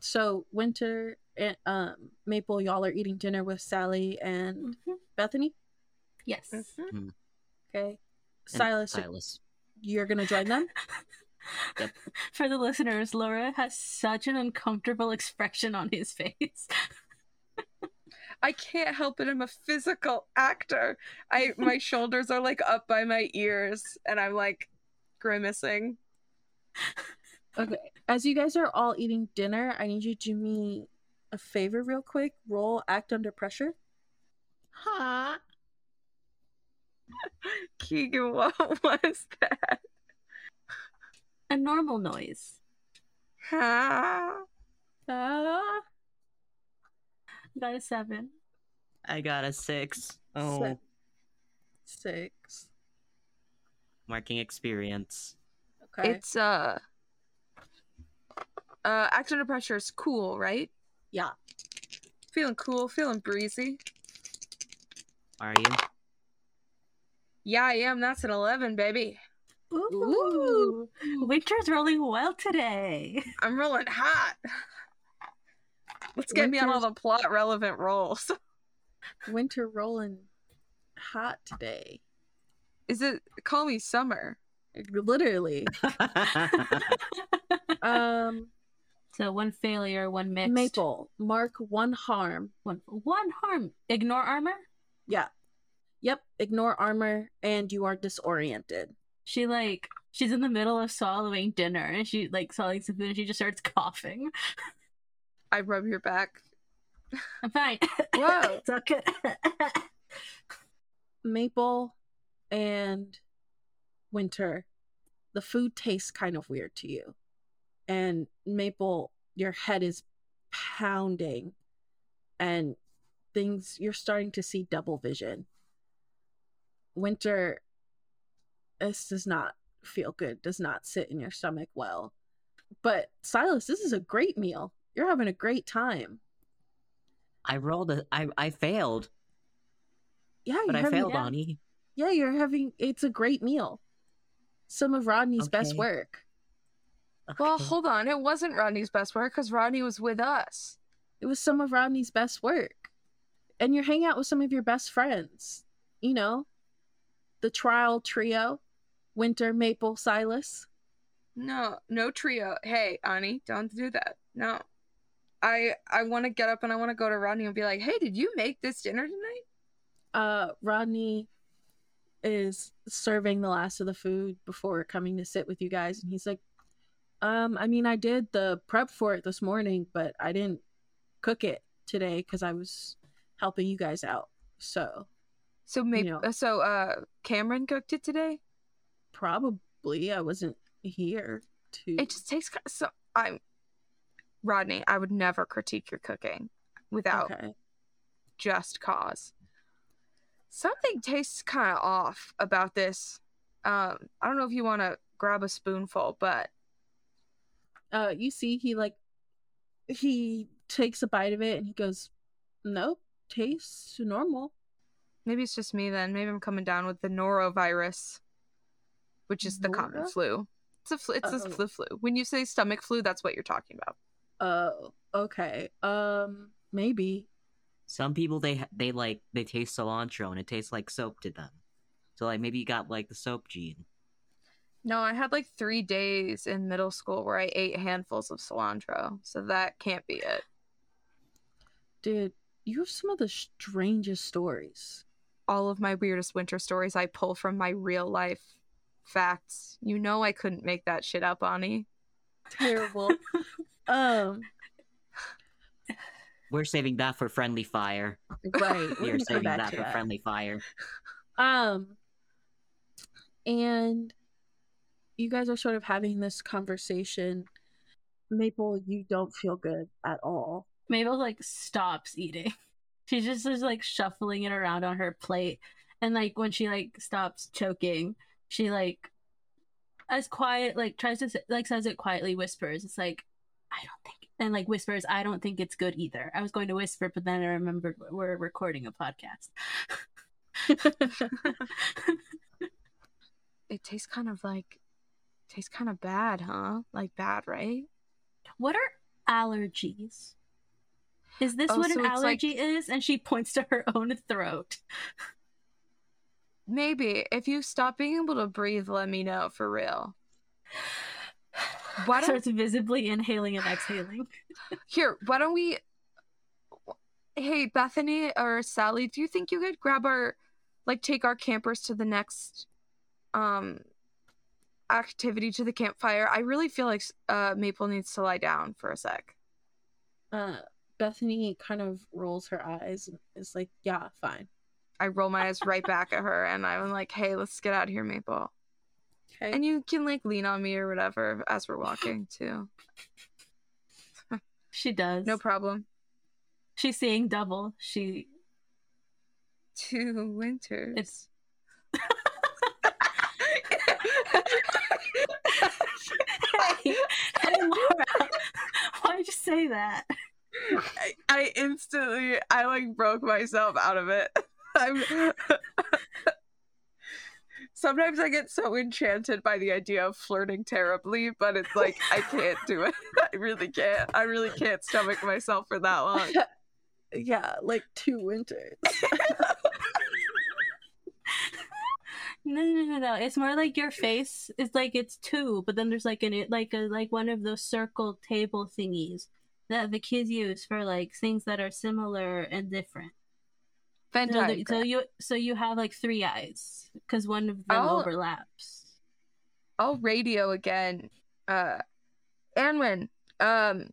so Winter and um Maple, y'all are eating dinner with Sally and Mhm. Bethany. Yes. Mhm. Okay. And Silas, Silas. you're gonna join them. Yep. For the listeners, Laura has such an uncomfortable expression on his face. I can't help it. I'm a physical actor. I my shoulders are like up by my ears, and I'm like grimacing. Okay. As you guys are all eating dinner, I need you to do me a favor real quick. Roll act under pressure. Huh? Keegan, what was that? A normal noise. Huh? Ah. Got a seven. I got a six. Oh, Se- Six. marking experience. Okay. It's uh uh act under pressure is cool, right? yeah. Feeling cool, feeling breezy. Are you? Yeah, I am. That's an eleven, baby. Ooh. Winter's rolling well today. I'm rolling hot. Let's get me on all the plot relevant rolls. Winter rolling hot today. Is it call me summer? Literally. Um So one failure, one mixed. Maple, mark one harm. One, one harm. Ignore armor. Yeah. Yep, ignore armor and you are disoriented. She like she's in the middle of swallowing dinner and she like swallowing some food and she just starts coughing. I rub your back. I'm fine. Whoa. it's okay. Maple and Winter, the food tastes kind of weird to you. And Maple, your head is pounding and things you're starting to see double vision. Winter, this does not feel good, does not sit in your stomach well. But Silas, this is a great meal. You're having a great time. I rolled a. I I failed, Yeah, but you're I having, failed, yeah. Ani. Yeah, you're having it's a great meal. Some of Rodney's best Okay. work. Well, hold on. It wasn't Rodney's best work because Rodney was with us. It was some of Rodney's best work. And you're hanging out with some of your best friends. You know, the trial trio, Winter, Maple, Silas. No, no trio. Hey, Ani, don't do that. No. I I want to get up and I want to go to Rodney and be like, "Hey, did you make this dinner tonight?" Uh, Rodney is serving the last of the food before coming to sit with you guys, and he's like, "Um, I mean, I did the prep for it this morning, but I didn't cook it today because I was helping you guys out. So So maybe know. uh, so uh Cameron cooked it today. Probably I wasn't here to. It just takes so I'm Rodney, I would never critique your cooking without okay. just cause. Something tastes kind of off about this. Um, I don't know if you want to grab a spoonful, but uh you see he like he takes a bite of it and he goes nope tastes normal maybe it's just me then. Maybe I'm coming down with the norovirus, which is the common flu. It's a flu. It's Oh. a flu flu. When you say stomach flu, that's what you're talking about. oh okay um maybe Some people they they like they taste cilantro and it tastes like soap to them. So like maybe you got like the soap gene. No, I had like three days in middle school where I ate handfuls of cilantro, so that can't be it. dude you have some of the strangest stories All of my weirdest winter stories I pull from my real life facts. You know I couldn't make that shit up, Ani. terrible um We're saving that for friendly fire. right we're We are gonna come saving that for that. friendly fire. Um, and you guys are sort of having this conversation. Maple, you don't feel good at all. Maple like stops eating. She just is like shuffling it around on her plate, and like when she like stops choking, she like as quiet like tries to like says it quietly, whispers. It's like I don't think and like whispers, I don't think it's good either. I was going to whisper, but then I remembered we're recording a podcast. It tastes kind of like tastes kind of bad, huh? Like bad, right? what are allergies? Is this Oh, what so an it's like- allergy is? And she points to her own throat. Maybe if you stop being able to breathe, let me know for real. Why don't Starts visibly inhaling and exhaling. here? Why don't we? Hey, Bethany or Sally, do you think you could grab our, like, take our campers to the next, um, activity to the campfire? I really feel like uh Maple needs to lie down for a sec. Uh, Bethany kind of rolls her eyes and is like, "Yeah, fine." I roll my eyes right back at her, and I'm like, "Hey, let's get out of here, Maple." Okay. And you can like lean on me or whatever as we're walking too. She does. No problem. She's seeing double. She Two winters. It's- Hey, hey Laura. Why'd you say that? I, I instantly I like broke myself out of it. I'm Sometimes I get so enchanted by the idea of flirting terribly, but it's like I can't do it. I really can't. I really can't stomach myself for that long. yeah, like two winters. No, no, no, no. It's more like your face. It's like it's two, but then there's like an like a like one of those circle table thingies that the kids use for like things that are similar and different. Venn So, so you so you have like three eyes because one of them Oh. overlaps. I'll radio again. Uh Anwen, um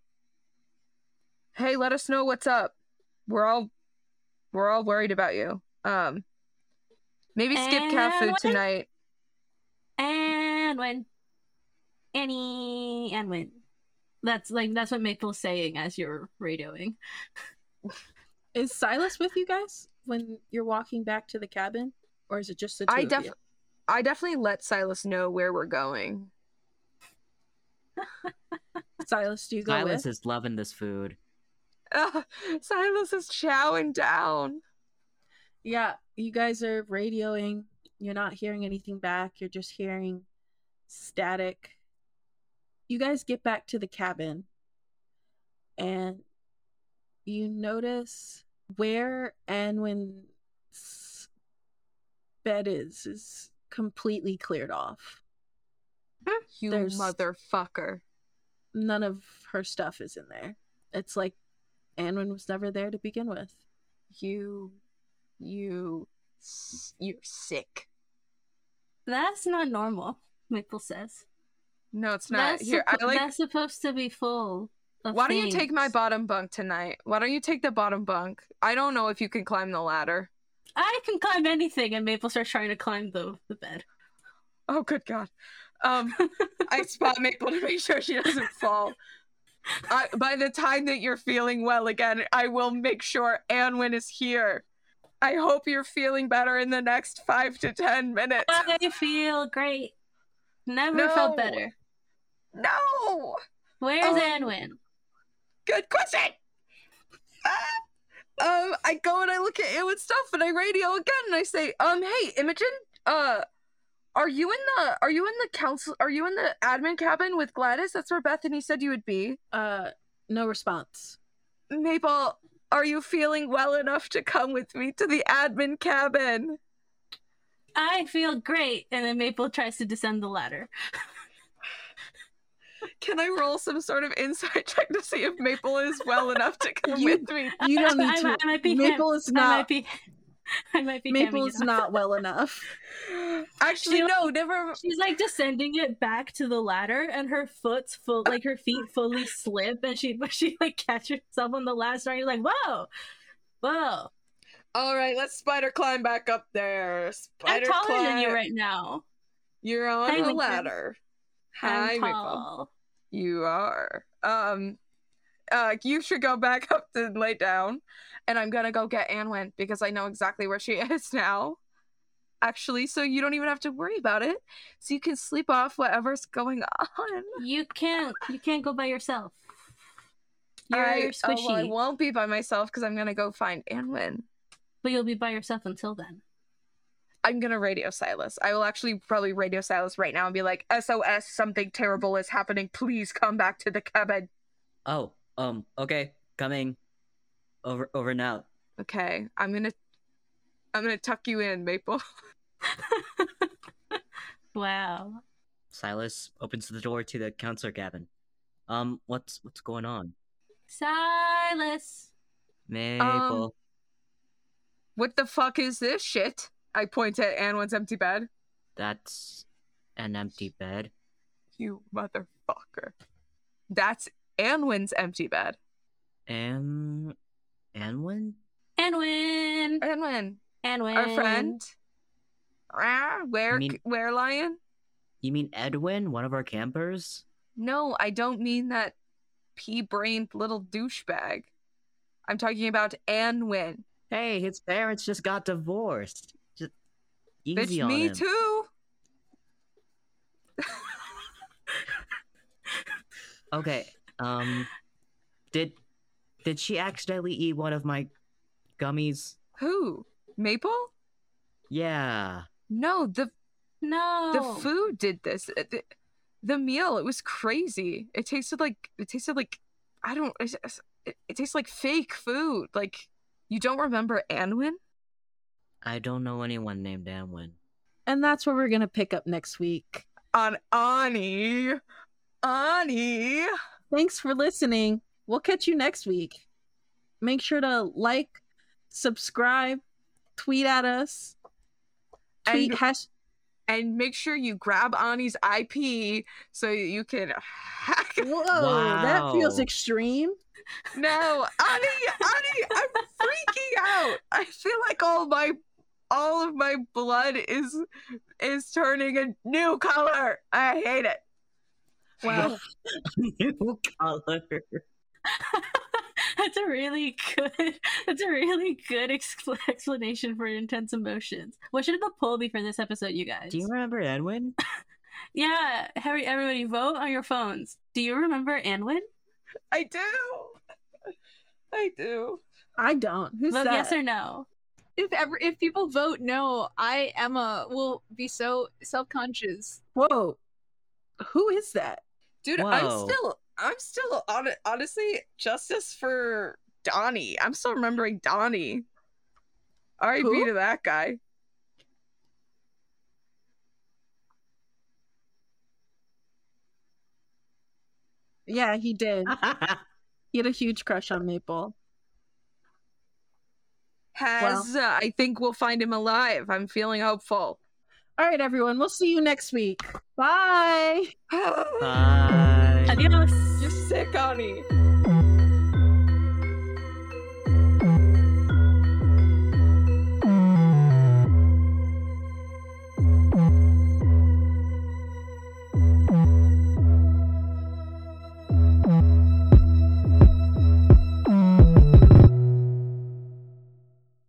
Hey, let us know what's up. We're all we're all worried about you. Um maybe skip cat food Anwen? tonight. And when Annie and when that's like that's what Maple's saying as you're radioing. Is Silas with you guys when you're walking back to the cabin, or is it just the two I of def you? I definitely let Silas know where we're going. Silas, do you go Silas with? is loving this food. Ugh, Silas is chowing down. Yeah, you guys are radioing. You're not hearing anything back. You're just hearing static. You guys get back to the cabin and you notice where Anwen's bed is is completely cleared off. You There's- motherfucker. None of her stuff is in there. It's like Anwen was never there to begin with. You you you're sick. That's not normal, Maple says. No, it's not. That's, Here, I like that's supposed to be full. Of Why don't you take my bottom bunk tonight? Why don't you take the bottom bunk? I don't know if you can climb the ladder. I can climb anything, and Maple starts trying to climb the the bed. Oh, good God. Um, I spot Maple to make sure she doesn't fall. I, by the time that you're feeling well again, I will make sure Anwen is here. I hope you're feeling better in the next five to ten minutes. I feel great. Never felt better. No! Where's Oh. Anwen? Good question! Ah! Um, I go and I look at Anwen's stuff and I radio again and I say, um, hey, Imogen, uh, are you in the are you in the council are you in the admin cabin with Gladys? That's where Bethany said you would be. Uh no response. Maple, are you feeling well enough to come with me to the admin cabin? I feel great. And then Maple tries to descend the ladder. Can I roll some sort of insight check to see if Maple is well enough to come You- with me? You don't need to. I, I might be Maple is I might not. be. I might be. Maple is not well enough. Actually, She- no, never. She's like descending it back to the ladder, and her foot's full, like her feet fully slip, and she she like catches herself on the last round. You're like, whoa, whoa! All right, let's spider climb back up there. Spider I'm taller climb. than you right now. You're on Hi, a Lincoln. ladder. Hi, I'm Maple. You are. Um, uh, you should go back up to lay down, and I'm gonna go get Anwen because I know exactly where she is now. Actually, so you don't even have to worry about it. So you can sleep off whatever's going on. You can't. You can't go by yourself. You're I, oh, squishy, well, I won't be by myself because I'm gonna go find Anwen. but you'll be by yourself until then. I'm gonna radio Silas. I will actually probably radio Silas right now and be like, SOS, something terrible is happening. Please come back to the cabin. oh, um, okay, coming. Over, over now. Okay, I'm gonna I'm gonna tuck you in, Maple. wow. Silas opens the door to the counselor cabin. Um, what's what's going on? Silas. Maple. What the fuck is this shit? I point at Anwen's empty bed. That's an empty bed. You motherfucker. That's Anwen's empty bed. Am Anwen? Anwen. Anwen, Anwen. our friend. Ah, where, mean- where, lion? You mean Edwin, one of our campers? No, I don't mean that pea-brained little douchebag. I'm talking about Anwen. Hey, his parents just got divorced. Just easy Bitch, on me him. too. Okay. Um, did did she accidentally eat one of my gummies? Who? Maple? Yeah. No, the No. the food did this. The, the meal, it was crazy. It tasted like it tasted like I don't. It, it, it tastes like fake food. Like you don't remember Anwen? I don't know anyone named Anwen. And that's where we're going to pick up next week. On Ani, Ani. Thanks for listening. We'll catch you next week. Make sure to like, subscribe, tweet at us. Tweet And- hash. and make sure you grab Ani's IP so you can hack. Whoa, that feels extreme. No, Ani, Ani, I'm freaking out. I feel like all my, all of my blood is, is turning a new color. I hate it. Wow. New color. that's a really good. That's a really good expl- explanation for intense emotions. What should the poll be for this episode, you guys? Do you remember Anwen? Yeah, Harry. Everybody, vote on your phones. Do you remember Anwen? I do. I do. I don't. Who's Vote that? yes or no. If ever if people vote no, I Emma will be so self conscious. Whoa. Who is that? Dude, I'm still, I'm still on. Honestly, justice for Donnie. I'm still remembering Donnie. R.I.P. Who? to that guy. Yeah, he did. He had a huge crush on Maple. Has uh, I think we'll find him alive. I'm feeling hopeful. All right, everyone. We'll see you next week. Bye. Bye. Adios. You're sick, Ani.